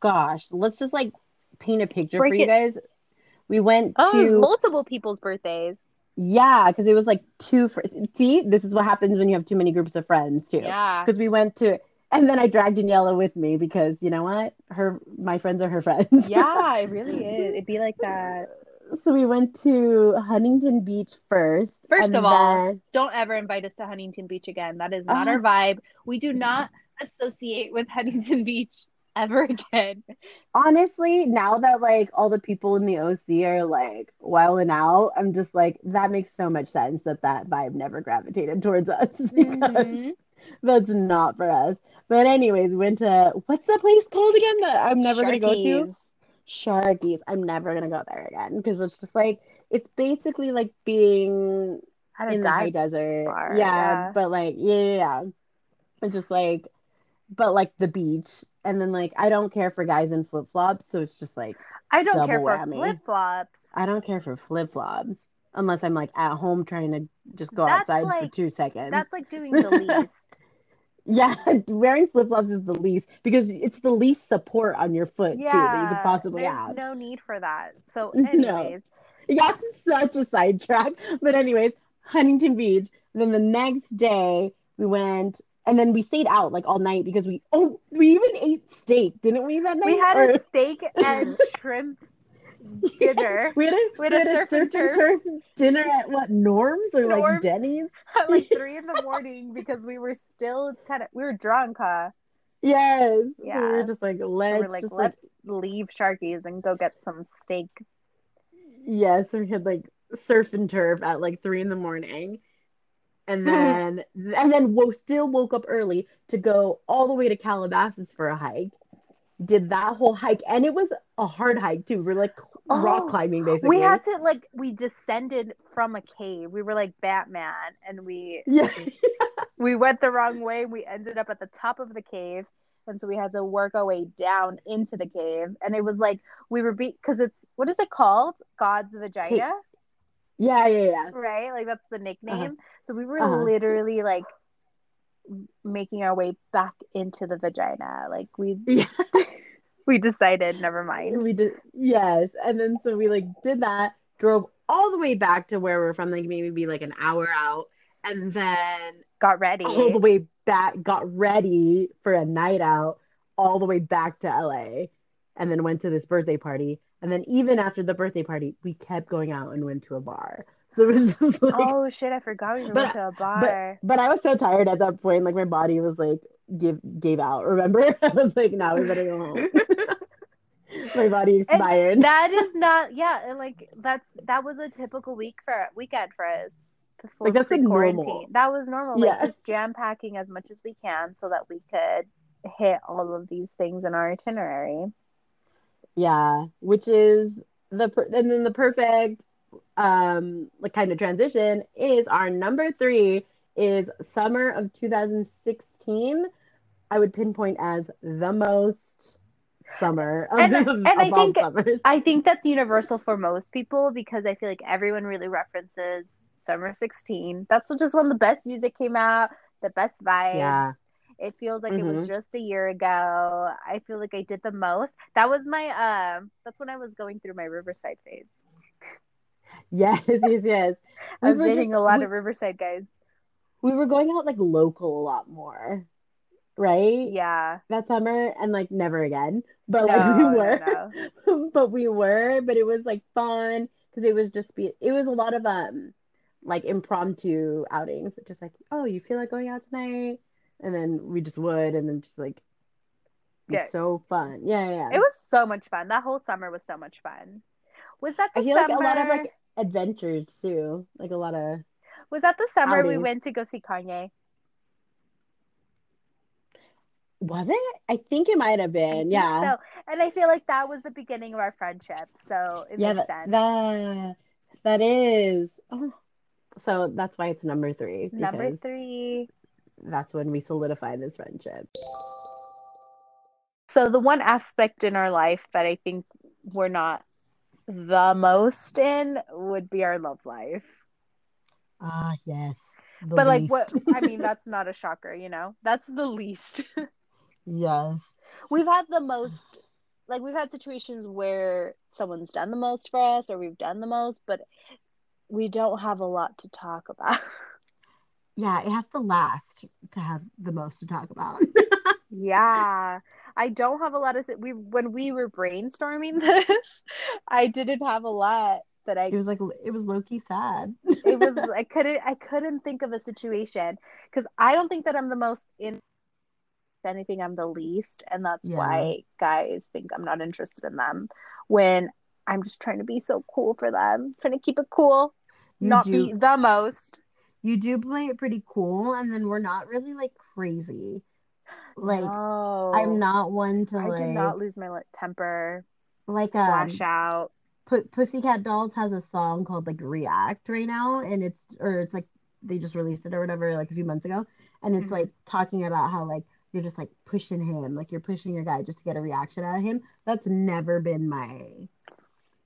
gosh. Let's just like paint a picture Break for you it- guys. We went Oh, to multiple people's birthdays. Yeah, because it was like two. Fr- See, this is what happens when you have too many groups of friends too. Yeah. Because we went to, and then I dragged Daniela with me because you know what, her my friends are her friends. Yeah, it really is. It'd be like that. so we went to Huntington Beach first. First of all, then- don't ever invite us to Huntington Beach again. That is not Oh. our vibe. We do not associate with Huntington Beach ever again. honestly, now that like all the people in the OC are like wilding out, I'm just like that makes so much sense that that vibe never gravitated towards us because Mhm. that's not for us. But anyways, went to what's that place called again that I'm never gonna go to? Sharkeez. Sharkeez. I'm never gonna go there again because it's just like it's basically like being in the high desert. bar, yeah, yeah. but like yeah, yeah, yeah. It's just like but like the beach. And then like I don't care for guys in flip flops, so it's just like I don't care double for flip flops. I don't care for flip flops unless I'm like at home trying to just go That's outside for two seconds. That's like doing the least. Yeah, wearing flip flops is the least because it's the least support on your foot too that you could possibly there's have. no need for that. So, No. anyways, Yeah, such a sidetrack. But anyways, Huntington Beach. then the next day we went and then we stayed out like all night because we oh we even ate steak, didn't we that night? we had Or- a steak and shrimp dinner we had a, We had a surf and turf dinner at what Norms or like Denny's? at like three in the morning because we were still kind of we were drunk, huh? Yes. So we Yeah. were just like let's we're like, let's leave Sharkeez and go get some steak. Yeah, so we had like surf and turf at like three in the morning. And then and then wo still woke up early to go all the way to Calabasas for a hike. Did that whole hike and it was a hard hike too. We're like Oh, rock climbing basically. We had to like we descended from a cave. We were like Batman and we Yeah. we went the wrong way. We ended up at the top of the cave. And so we had to work our way down into the cave. And it was like we were beat because it's what is it called? God's vagina, Yeah, yeah, yeah. right? Like that's the nickname. So we were Uh-huh. literally like making our way back into the vagina. Like we Yeah. We decided, never mind. We did yes. And then so we like did that, drove all the way back to where we're from, like maybe like an hour out, and then Got ready. all the way back, got ready for a night out, all the way back to LA, and then went to this birthday party. And then even after the birthday party, we kept going out and went to a bar. So it was just like, Oh shit! I forgot we were But- going to a bar. but I was so tired at that point, like my body was like give gave out. Remember? I was like, now we better go home. my body expired. that is not yeah and like that's that was a typical week for weekend for us before Like, that's a quarantine normal. that was normal like Yeah. just jam packing as much as we can so that we could hit all of these things in our itinerary Yeah, which is the per- and then the perfect um like kind of transition is our number three is summer of 2016. I would pinpoint as the most summer of, And- of and I all think- summers. i think that's universal for most people because i feel like everyone really references summer 16 that's just when the best music came out the best vibes Yeah. it feels like it Mhm. was just a year ago i feel like i did the most that was my um that's when i was going through my riverside phase Yes, yes, yes. I was were dating just- a lot we- of Riverside guys. We were going out like local a lot more, right? Yeah. That summer and like never again. But No, like we were. no. but we were but it was like fun because it was just be it was a lot of um like impromptu outings just like oh you feel like going out tonight and then we just would and then just like Yeah. so fun yeah yeah. It was so much fun. That whole summer was so much fun. Was that the I feel summer? like a lot of like adventures too like a lot of was that the summer we went to go see Kanye? Was it I think it might have been yeah So, and I feel like that was the beginning of our friendship. So it yeah makes that, sense. that that is oh. so that's why it's number three Number three. that's when we solidify this friendship So the one aspect in our life that I think we're not the most in would be our love life. Ah, yes. But like what I mean, that's not a shocker, you know? That's the least. Yes. we've had the most like we've had situations where someone's done the most for us or we've done the most, but we don't have a lot to talk about. Yeah, it has to last to have the most to talk about. yeah. I don't have a lot of we when we were brainstorming this, I didn't have a lot that I It was like it was low key sad. it was I couldn't I couldn't think of a situation because I don't think that I'm the most in if anything I'm the least and that's Yeah. why guys think I'm not interested in them when I'm just trying to be so cool for them trying to keep it cool You not do be the most you do play it pretty cool, and then we're not really like crazy. Like no. I'm not one to I like do not lose my like, temper like um, flash out. P- Pussycat Dolls has a song called like React right now, and it's or it's like they just released it or whatever like a few months ago, and it's Mhm. like talking about how like you're just like pushing him, like you're pushing your guy just to get a reaction out of him. That's never been my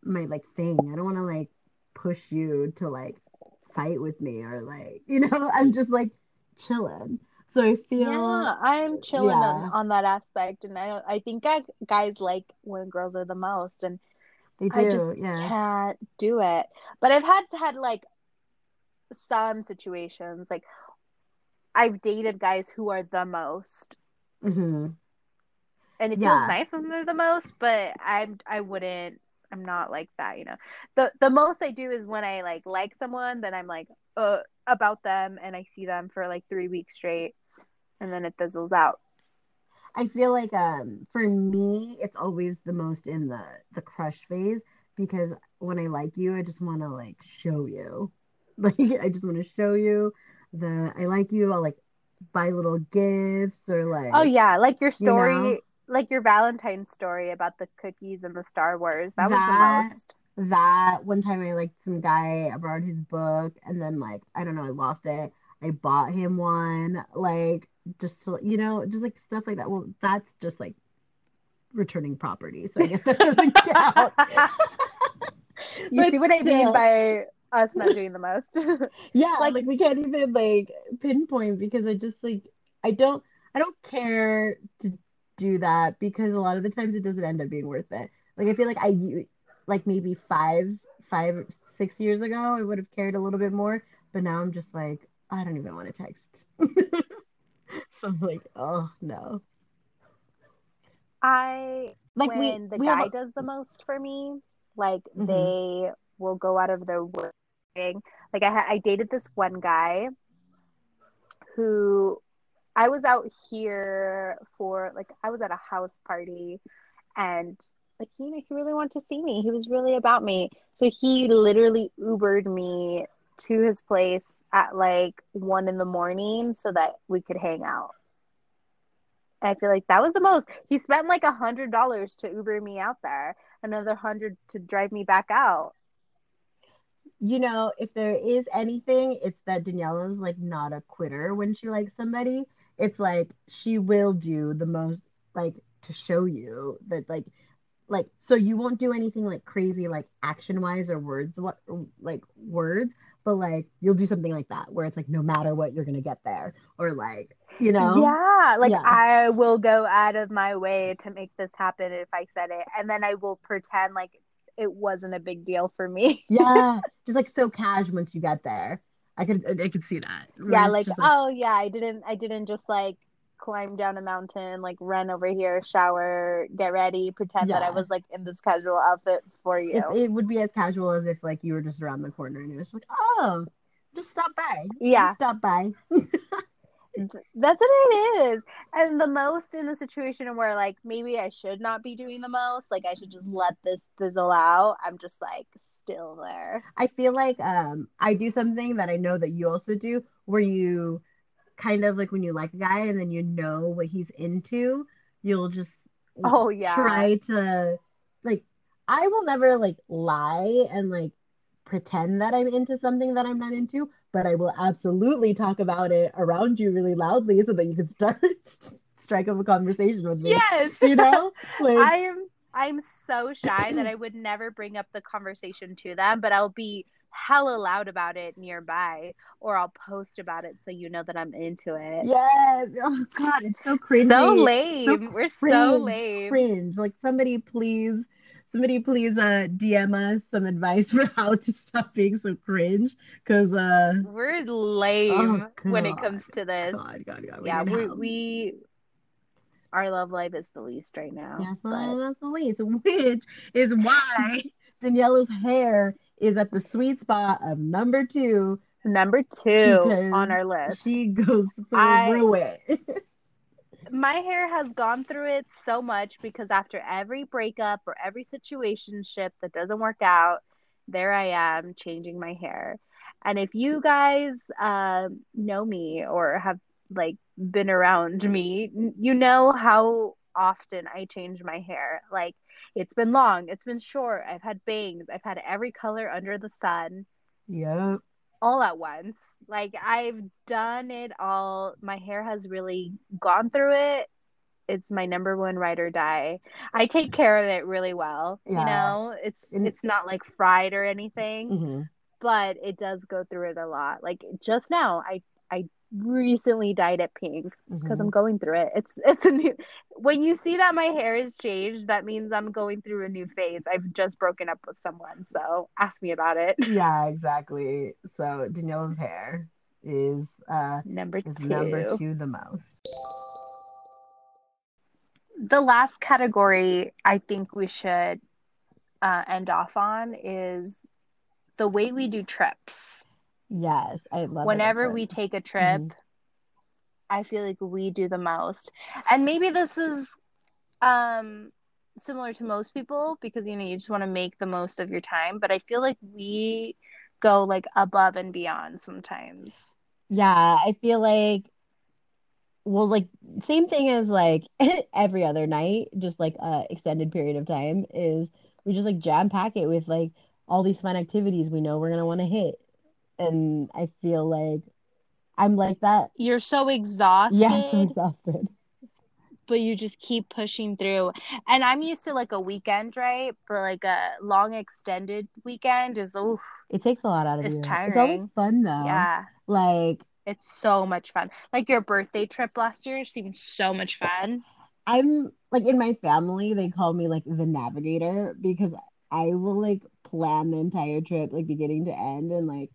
my like thing. I don't want to like push you to like fight with me or like you know I'm just like chilling. So I feel Yeah, I'm chilling yeah. on, on that aspect, and I don't. I think guy, guys like when girls are the most, and they I just do, yeah. can't do it. But I've had had like some situations, like I've dated guys who are the most, hmm and it Yeah. feels nice when they're the most. But I'm I wouldn't. I'm not like that, you know. The the most I do is when I like like someone, then I'm like uh about them, and I see them for like three weeks straight, and then it fizzles out. I feel like um for me it's always the most in the the crush phase because when I like you I just want to like show you. Like I just want to show you that I like you. I'll like buy little gifts or like Oh yeah, like your you know? story, like your Valentine's story about the cookies and the Star Wars. That was the most. that one time I liked some guy, I borrowed his book and then like I don't know, I lost it. I bought him one like just to, you know, just like stuff like that. Well, that's just like returning property. So I guess that doesn't count. You But see what I mean by us not doing the most? Yeah, Like- like, we can't even like pinpoint because I just like I don't I don't care to do that because a lot of the times it doesn't end up being worth it. Like I feel like I like maybe five five six years ago I would have cared a little bit more, but now I'm just like I don't even want to text. So I'm like, oh no. I Like when we the we guy a, does the most for me, like Mhm. they will go out of their way. Like I ha- I dated this one guy who I was out here for like I was at a house party and like he he really wanted to see me. He was really about me. So he literally Ubered me to his place at like one in the morning so that we could hang out. And I feel like that was the most. He spent like a hundred dollars to Uber me out there, another hundred to drive me back out. You know, if there is anything, it's that Daniela's like not a quitter when she likes somebody. It's like she will do the most like to show you that like like so you won't do anything like crazy like action wise or words what like words, but like you'll do something like that where it's like no matter what you're gonna get there or like you know Yeah, like Yeah. I will go out of my way to make this happen if I said it, and then I will pretend like it wasn't a big deal for me. yeah just like so cash once you get there. I could I could see that. Where yeah, it's like oh yeah, I didn't I didn't just like climb down a mountain, like run over here, shower, get ready, pretend that I was like in this casual outfit for you. it, it would be as casual as if like you were just around the corner and it was like, oh, just stop by. Yeah. Just stop by. That's what it is. And the most in the situation where like maybe I should not be doing the most, like I should just let this fizzle out. I'm just like still there. I feel like um I do something that I know that you also do where you kind of like when you like a guy and then you know what he's into, you'll just Oh, yeah. try to like I will never like lie and like pretend that I'm into something that I'm not into, but I will absolutely talk about it around you really loudly so that you can start strike up a conversation with me. Yes. You know? Like I am I'm so shy that I would never bring up the conversation to them, but I'll be hella loud about it nearby or I'll post about it so you know that I'm into it. Yes. Oh God, it's so cringy. So lame. We're so lame. Cringe. Like somebody please, somebody please uh DM us some advice for how to stop being so cringe. Cause uh We're lame Oh, when it comes to this. God, God, God, we yeah, we we our love life is the least right now. Yes, but- that's the least, which is why Daniela's hair is at the sweet spot of number two. Number two on our list. She goes I- through it. My hair has gone through it so much because after every breakup or every situationship that doesn't work out, there I am changing my hair. And if you guys um, know me or have like been around me, you know how often I change my hair. Like It's been long, it's been short. I've had bangs, I've had every color under the sun Yep. All at once. Like I've done it all. My hair has really gone through it. It's my number one ride or die. I take care of it really well. You know, it's And- it's not like fried or anything, hmm but it does go through it a lot. Like just now, I I recently dyed it pink because Mm-hmm. I'm going through it. It's it's a new. When you see that my hair has changed, that means I'm going through a new phase. I've just broken up with someone, so ask me about it. Yeah, exactly. So Daniela's hair is uh Number is two. number two the most. The last category I think we should uh, end off on is the way we do trips. Yes, I love. Whenever we take a trip, Mhm. I feel like we do the most. And maybe this is um similar to most people because you know you just want to make the most of your time, but I feel like we go like above and beyond sometimes. Yeah, I feel like well, like same thing as like every other night, just like a extended period of time is we just like jam pack it with like all these fun activities we know we're gonna want to hit. And I feel like I'm like that. You're so exhausted. Yes, I'm exhausted. but you just keep pushing through. And I'm used to like a weekend, right? For like a long extended weekend is oh It takes a lot out of It's you. It's always fun though. yeah. Like It's so much fun. Like your birthday trip last year seemed so much fun. I'm like in my family, they call me like the navigator because I will like plan the entire trip, like beginning to end, and like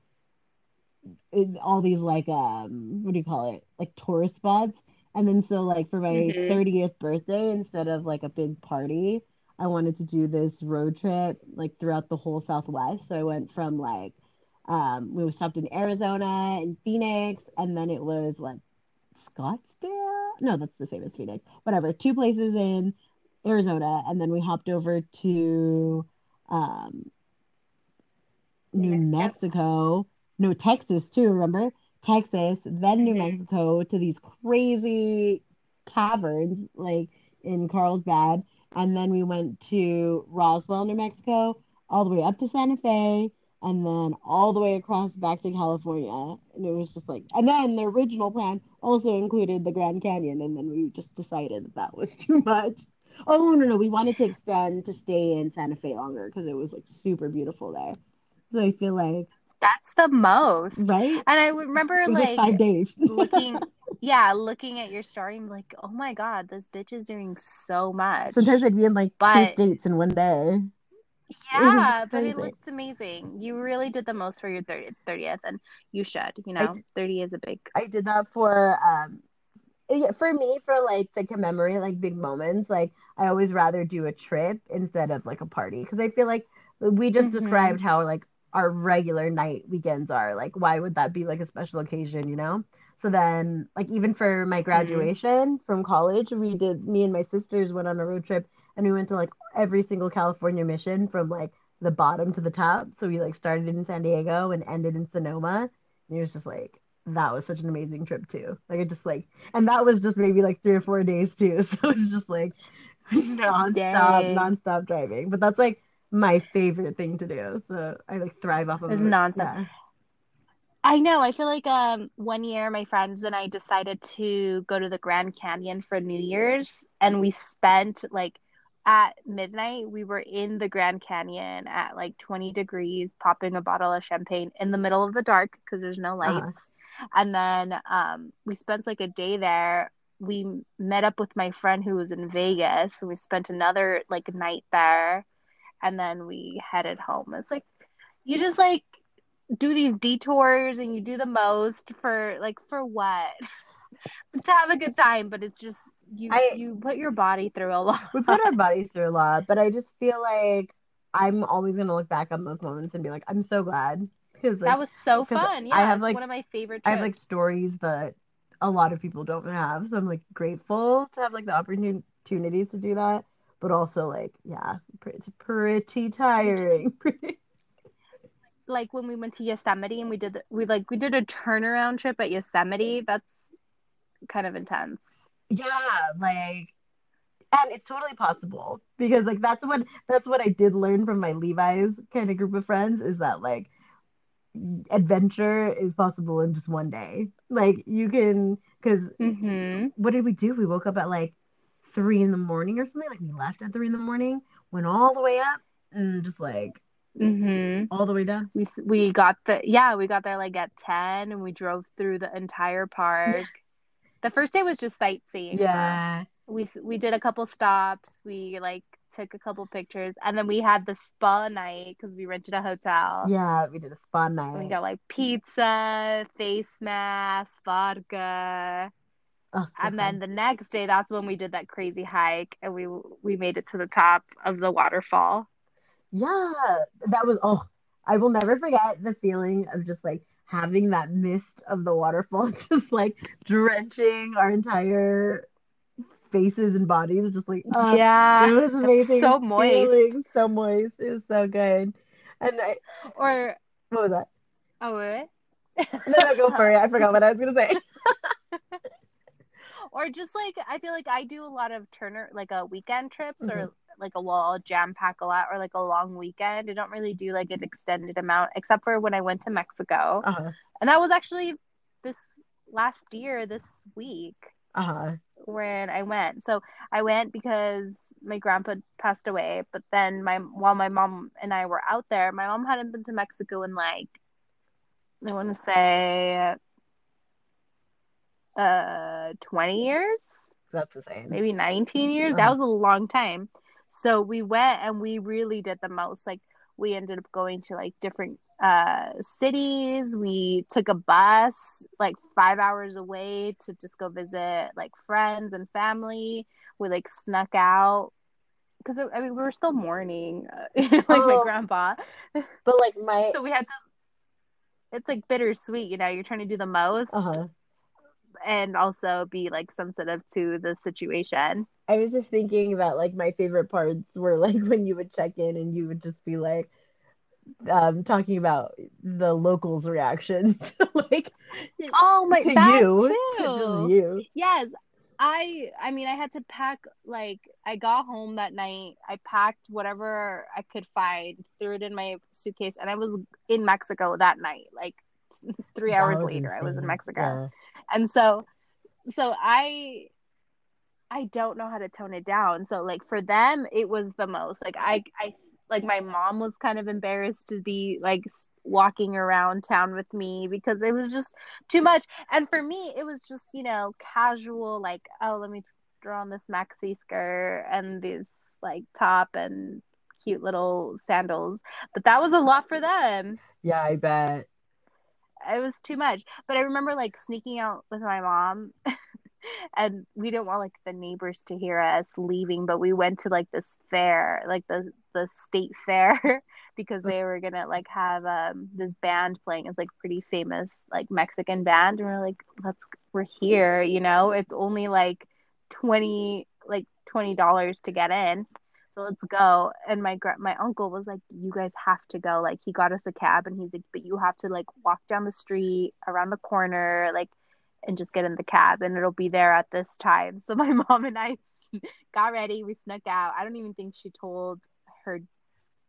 all these like um what do you call it? Like tourist spots. And then so like for my Mhm. 30th birthday, instead of like a big party, I wanted to do this road trip like throughout the whole Southwest. So I went from like um we stopped in Arizona and Phoenix, and then it was what Scottsdale? No, that's the same as Phoenix. Whatever. Two places in Arizona, and then we hopped over to um, New New Mexico. Mexico. No, Texas too, remember? Texas, then New Mhm. Mexico to these crazy caverns like in Carlsbad. And then we went to Roswell, New Mexico, all the way up to Santa Fe, and then all the way across back to California. And it was just like, and then the original plan also included the Grand Canyon, and then we just decided that that was too much. Oh, no, no, we wanted to extend to stay in Santa Fe longer because it was like super beautiful there. So I feel like, That's the most. right? And I remember It like like five days. looking yeah, looking at your story and like, oh my god, this bitch is doing so much. Sometimes I'd be in like two states in one day. Yeah, but it looked amazing. You really did the most for your 30th, 30th and you should, you know. 30 is a big I did that for um yeah, for me for like to commemorate like big moments like I always rather do a trip instead of like a party because I feel like we just Mhm. described how like our regular night weekends are like why would that be like a special occasion you know so then like even for my mm-hmm. graduation from college we did me and my sisters went on a road trip and we went to like every single California mission from like the bottom to the top so we like started in San Diego and ended in Sonoma and it was just like that was such an amazing trip too. Like it just like, and that was just maybe like three or four days too. So it's just like nonstop, Dang. nonstop driving. But that's like my favorite thing to do. So I like thrive off of Is it. nonstop. Yeah. I know. I feel like um one year my friends and I decided to go to the Grand Canyon for New Year's and we spent like at midnight we were in the Grand Canyon at like 20 degrees popping a bottle of champagne in the middle of the dark because there's no Uh-huh. lights. And then um we spent like a day there. We met up with my friend who was in Vegas and we spent another like night there and then we headed home. It's like you just like do these detours and you do the most for like for what? to have a good time, but it's just you I- you put your body through a lot. We put our bodies through a lot, but I just feel like I'm always gonna look back on those moments and be like, I'm so glad because like that was so fun. Yeah, I have, like- one of my favorite I have like stories that a lot of people don't have. So I'm like grateful to have like the opportunities to do that. But also like, yeah, it's pretty tiring. like when we went to Yosemite and we did we like we did a turnaround trip at Yosemite. That's kind of intense. Yeah, like and it's totally possible because like that's what that's what I did learn from my Levi's kind of group of friends is that like adventure is possible in just one day. Like you can because Mm-hmm. what did we do? We woke up at like three in the morning or something. Like we left at three in the morning, went all the way up, and just like Mm-hmm. all the way down. We we got the yeah we got there like at ten and we drove through the entire park. The first day was just sightseeing. Yeah, We we did a couple stops. We like took a couple pictures and then we had the spa night because we rented a hotel. yeah. We did a spa night. we got like pizza, face mask, vodka, Oh, so and then fun. the next day that's when we did that crazy hike and we we made it to the top of the waterfall. yeah, that was oh, I will never forget the feeling of just like having that mist of the waterfall just like drenching our entire faces and bodies, just like uh, yeah. it was amazing. so moist. feeling, so moist. It was so good. And I, Or what was that? oh wait. No, no, go for it. I forgot what I was gonna say. or just like I feel like I do a lot of Turner like a weekend trips Mm-hmm. or like a wall jam pack a lot or like a long weekend. I don't really do like an extended amount except for when I went to Mexico. Uh-huh. And that was actually this last year this week Uh-huh. when I went. So I went because my grandpa passed away, but then my while my mom and I were out there, my mom hadn't been to Mexico in like I want to say uh 20 years, That's the same. maybe 19 years. That was a long time. So we went and we really did the most. Like we ended up going to like different uh cities. We took a bus like 5 hours away to just go visit like friends and family. We like snuck out because I mean we were still mourning like my Oh. grandpa. But like my So we had to it's like bittersweet, you know, you're trying to do the most uh-huh. And also be like sensitive to the situation. I was just thinking that like my favorite parts were like when you would check in and you would just be like um talking about the locals' reaction to like Oh my to that you too. to you. Yes. I I mean I had to pack like I got home that night. I packed whatever I could find, threw it in my suitcase, and I was in Mexico that night. Like three hours was later, I was in. Mexico. Yeah. And so so I I don't know how to tone it down. So like for them it was the most. Like I I like my mom was kind of embarrassed to be like walking around town with me because it was just too much. And for me it was just, you know, casual like oh, let me throw on this maxi skirt and this like top and cute little sandals. But that was a lot for them Yeah, I bet. It was too much. But I remember like sneaking out with my mom and we didn't want like the neighbors to hear us leaving, but we went to like this fair, like the the state fair because they were gonna like have um this band playing. It's like pretty famous like Mexican band and we're like, let's we're here, you know, it's only like twenty like twenty dollars to get in. So let's go. And my gra- my uncle was like, "You guys have to go." Like he got us a cab, and he's like, "But you have to like walk down the street, around the corner, like, and just get in the cab, and it'll be there at this time." So my mom and I got ready. We snuck out. I don't even think she told her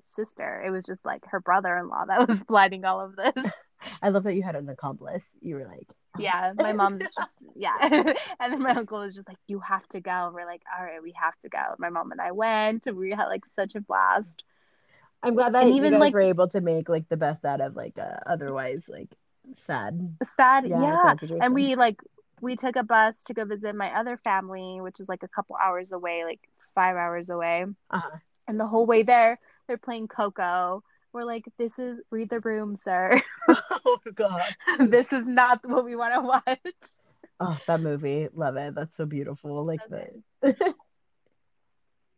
sister. It was just like her brother-in-law that was planning all of this. I love that you had an accomplice. You were like, Yeah, my mom's just yeah, and then my uncle was just like, "You have to go." We're like, "All right, we have to go." My mom and I went, and we had like such a blast. I'm glad that And even, guys like- were able to make like the best out of like a otherwise like sad. Sad, Yeah, yeah. And we like we took a bus to go visit my other family, which is like a couple hours away, like five hours away. Uh-huh. And the whole way there, they're playing Coco. We're like, "This is read the room, sir. oh god. this is not what we want to watch." Oh, that movie. Love it. That's so beautiful. Like the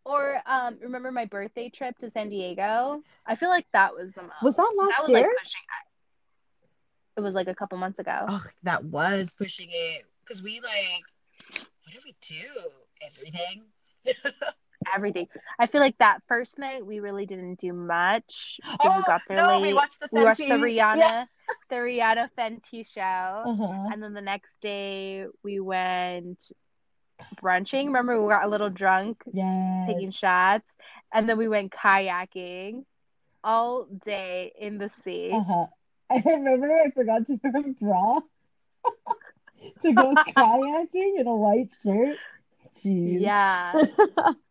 Or um, remember my birthday trip to San Diego? I feel like that was the most. Was that last that was like year? pushing it. It was like a couple months ago. Oh, that was pushing it because we like, what did we do? Everything. Everything. I feel like that first night we really didn't do much. because we Oh, got there no, late. we watched the We watched the Rihanna, Yeah. the Rihanna Fenty show, Uh-huh. and then the next day we went brunching. Remember, we got a little drunk, Yes. taking shots, and then we went kayaking all day in the sea. Uh-huh. I remember I forgot to wear a bra to go kayaking in a white shirt. Jeez. Yeah.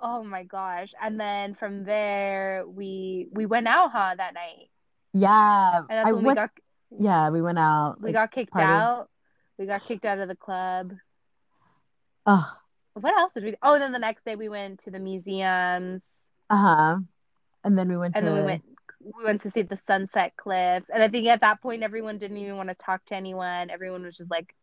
Oh my gosh. And then from there we we went out, huh, that night. Yeah. And that's I when we went- got yeah, we went out. we like, got kicked party. out. We got kicked out of the club. Oh, What else did we Oh, then the next day we went to the museums. uh-huh. And then we went And to then we went we went to see the sunset cliffs. And I think at that point everyone didn't even want to talk to anyone. Everyone was just like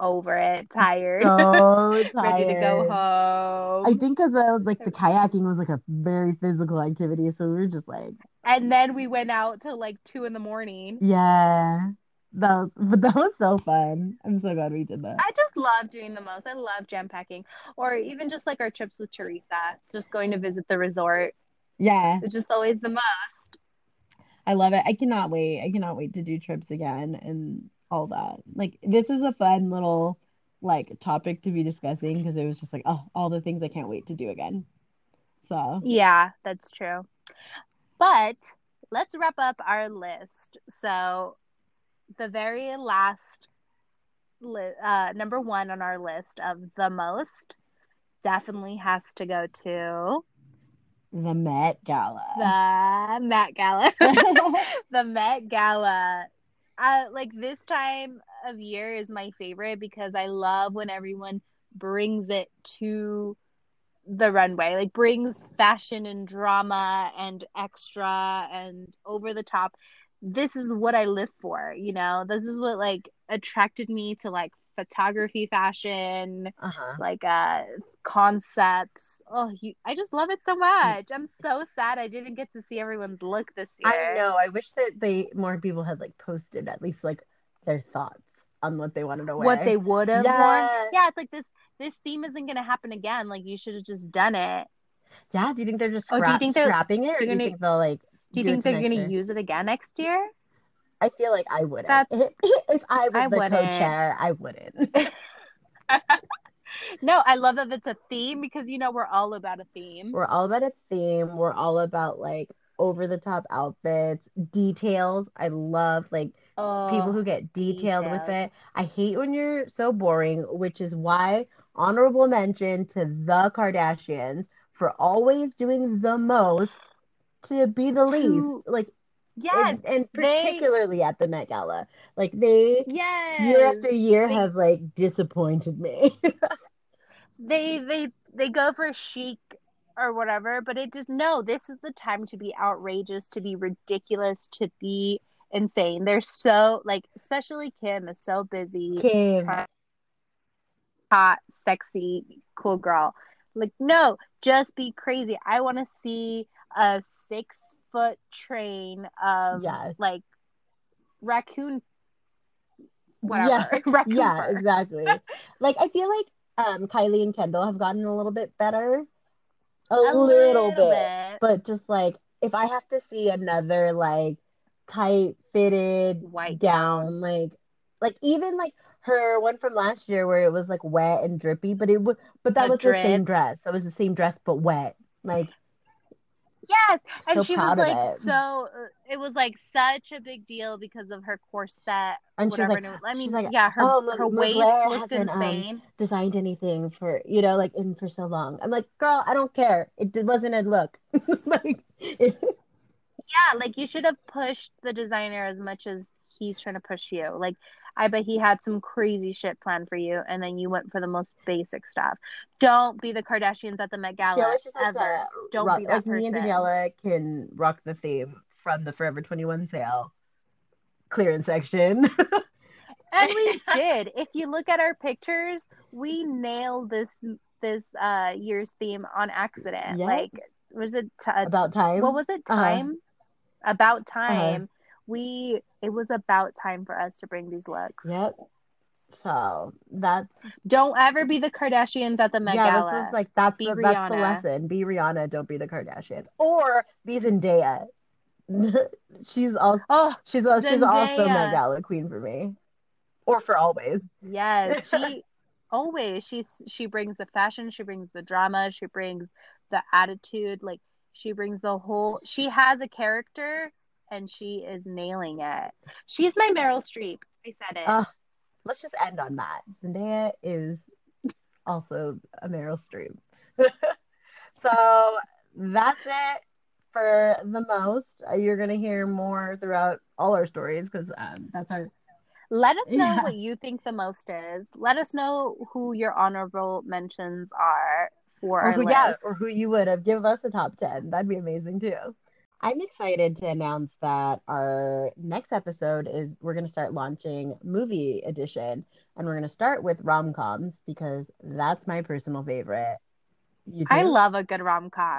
over it, tired, so ready to go home. I think because like the kayaking was like a very physical activity, so we were just like, And then we went out till like two in the morning. yeah, that was, but that was so fun. I'm so glad we did that. I just love doing the most. I love jam packing, or even just like our trips with Teresa, just going to visit the resort. Yeah, It's just always the most. I love it. I cannot wait. I cannot wait to do trips again and all that. Like this is a fun little like topic to be discussing because it was just like, oh, all the things I can't wait to do again. So, Yeah, that's true. But let's wrap up our list. So, the very last li- uh, number one on our list of the most definitely has to go to the Met Gala. the Met Gala. the Met Gala. Uh, like this time of year is my favorite because I love when everyone brings it to the runway, like brings fashion and drama and extra and over the top. This is what I live for, you know. This is what like attracted me to like photography, fashion, Uh-huh. like uh concepts. Oh, you, I just love it so mm. much. I'm so sad I didn't get to see everyone's look this year. I know. I wish that they more people had like posted at least like their thoughts on what they wanted to wear. what they would have worn. Yeah. Yeah, it's like this this theme isn't gonna happen again. Like you should have just done it. Yeah, do you think they're just Oh, do you think they're- scrapping it, or they're do you gonna- think they'll like Do you do think they're gonna year? use it again next year? I feel like I wouldn't. That's- if I was I the wouldn't. co-chair, I wouldn't. No, I love that it's a theme because you know we're all about a theme. We're all about a theme. We're all about like over the top outfits, details. I love like Oh, people who get detailed with it. I hate when you're so boring, which is why honorable mention to the Kardashians for always doing the most to be the To- least. Like yes, and, and they- particularly at the Met Gala. Like they yes. year after year They- have like disappointed me. they they they go for chic or whatever, but it just no. This is the time to be outrageous, to be ridiculous, to be insane. They're so like, especially Kim is so busy. Kim. trying- hot, sexy, cool girl. Like, no, just be crazy. I want to see a six foot train of Yes. like raccoon, whatever. raccoon Yeah, fur. exactly. Like I feel like um Kylie and Kendall have gotten a little bit better. A, A little, bit. bit. But just like if I have to see another like tight fitted White gown, like like even like her one from last year where it was like wet and drippy, but it would but that The was the same dress. That was the same dress but wet. Like Yes, and so she was like it. so. uh, It was like such a big deal because of her corset, and she was whatever. like and it- I mean, like, yeah, her "Oh, her waist Mugler looked um, insane. designed anything for you know like in for so long. I'm like, girl, I don't care. It, it wasn't a look. like, it- Yeah, like you should have pushed the designer as much as he's trying to push you. Like I bet he had some crazy shit planned for you, and then you went for the most basic stuff. Don't be the Kardashians at the Met Gala ever. Don't rock, be that like me and. Daniela can rock the theme from the Forever 21 sale clearance section. And we did. If you look at our pictures, we nailed this this uh year's theme on accident. Yeah. Like was it t- About time. what was it Uh-huh. time about time we it was about time for us to bring these looks Yep. So that's don't ever be the kardashians at the met yeah, gala that's just like that's Be the that's the lesson. Be Rihanna, don't be the Kardashians. Or be Zendaya. she's also oh she's al- she's also Zendaya. Met Gala queen for me. Or for always. yes she always she's she brings the fashion she brings the drama she brings the attitude like she brings the whole she has a character and she is nailing it she's my meryl streep i said it Uh, let's just end on that. Zendaya is also a Meryl Streep. so that's it for the most. Uh, You're gonna hear more throughout all our stories because um, that's our let us know Yeah. what you think the most is let us know who your honorable mentions are for or our who, yeah, or who you would have. Give us a top 10. That'd be amazing too. I'm excited to announce that our next episode is we're going to start launching movie edition and we're going to start with rom-coms because that's my personal favorite. I love a good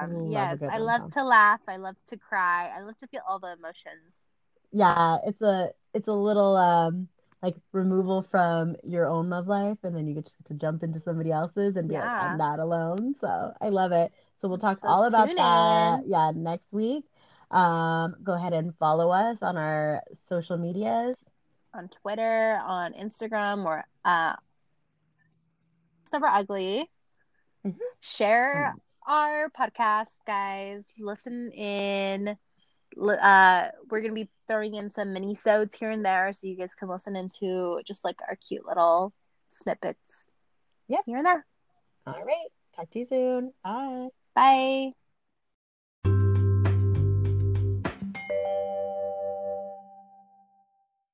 I rom-com. Yes, I love rom-com. to laugh. I love to cry. I love to feel all the emotions. Yeah, it's a it's a little um like removal from your own love life and then you get to jump into somebody else's and be like, I'm not alone. So I love it. So we'll talk So all about that, in. yeah, next week. Um, go ahead and follow us on our social medias. On Twitter, on Instagram, or uh Sober Ugly. Mhm. Share our podcast, guys. Listen in. Uh, we're gonna be throwing in some mini sodes here and there, so you guys can listen into just like our cute little snippets. Yep. Here and there. All right. Talk to you soon. Bye. Bye.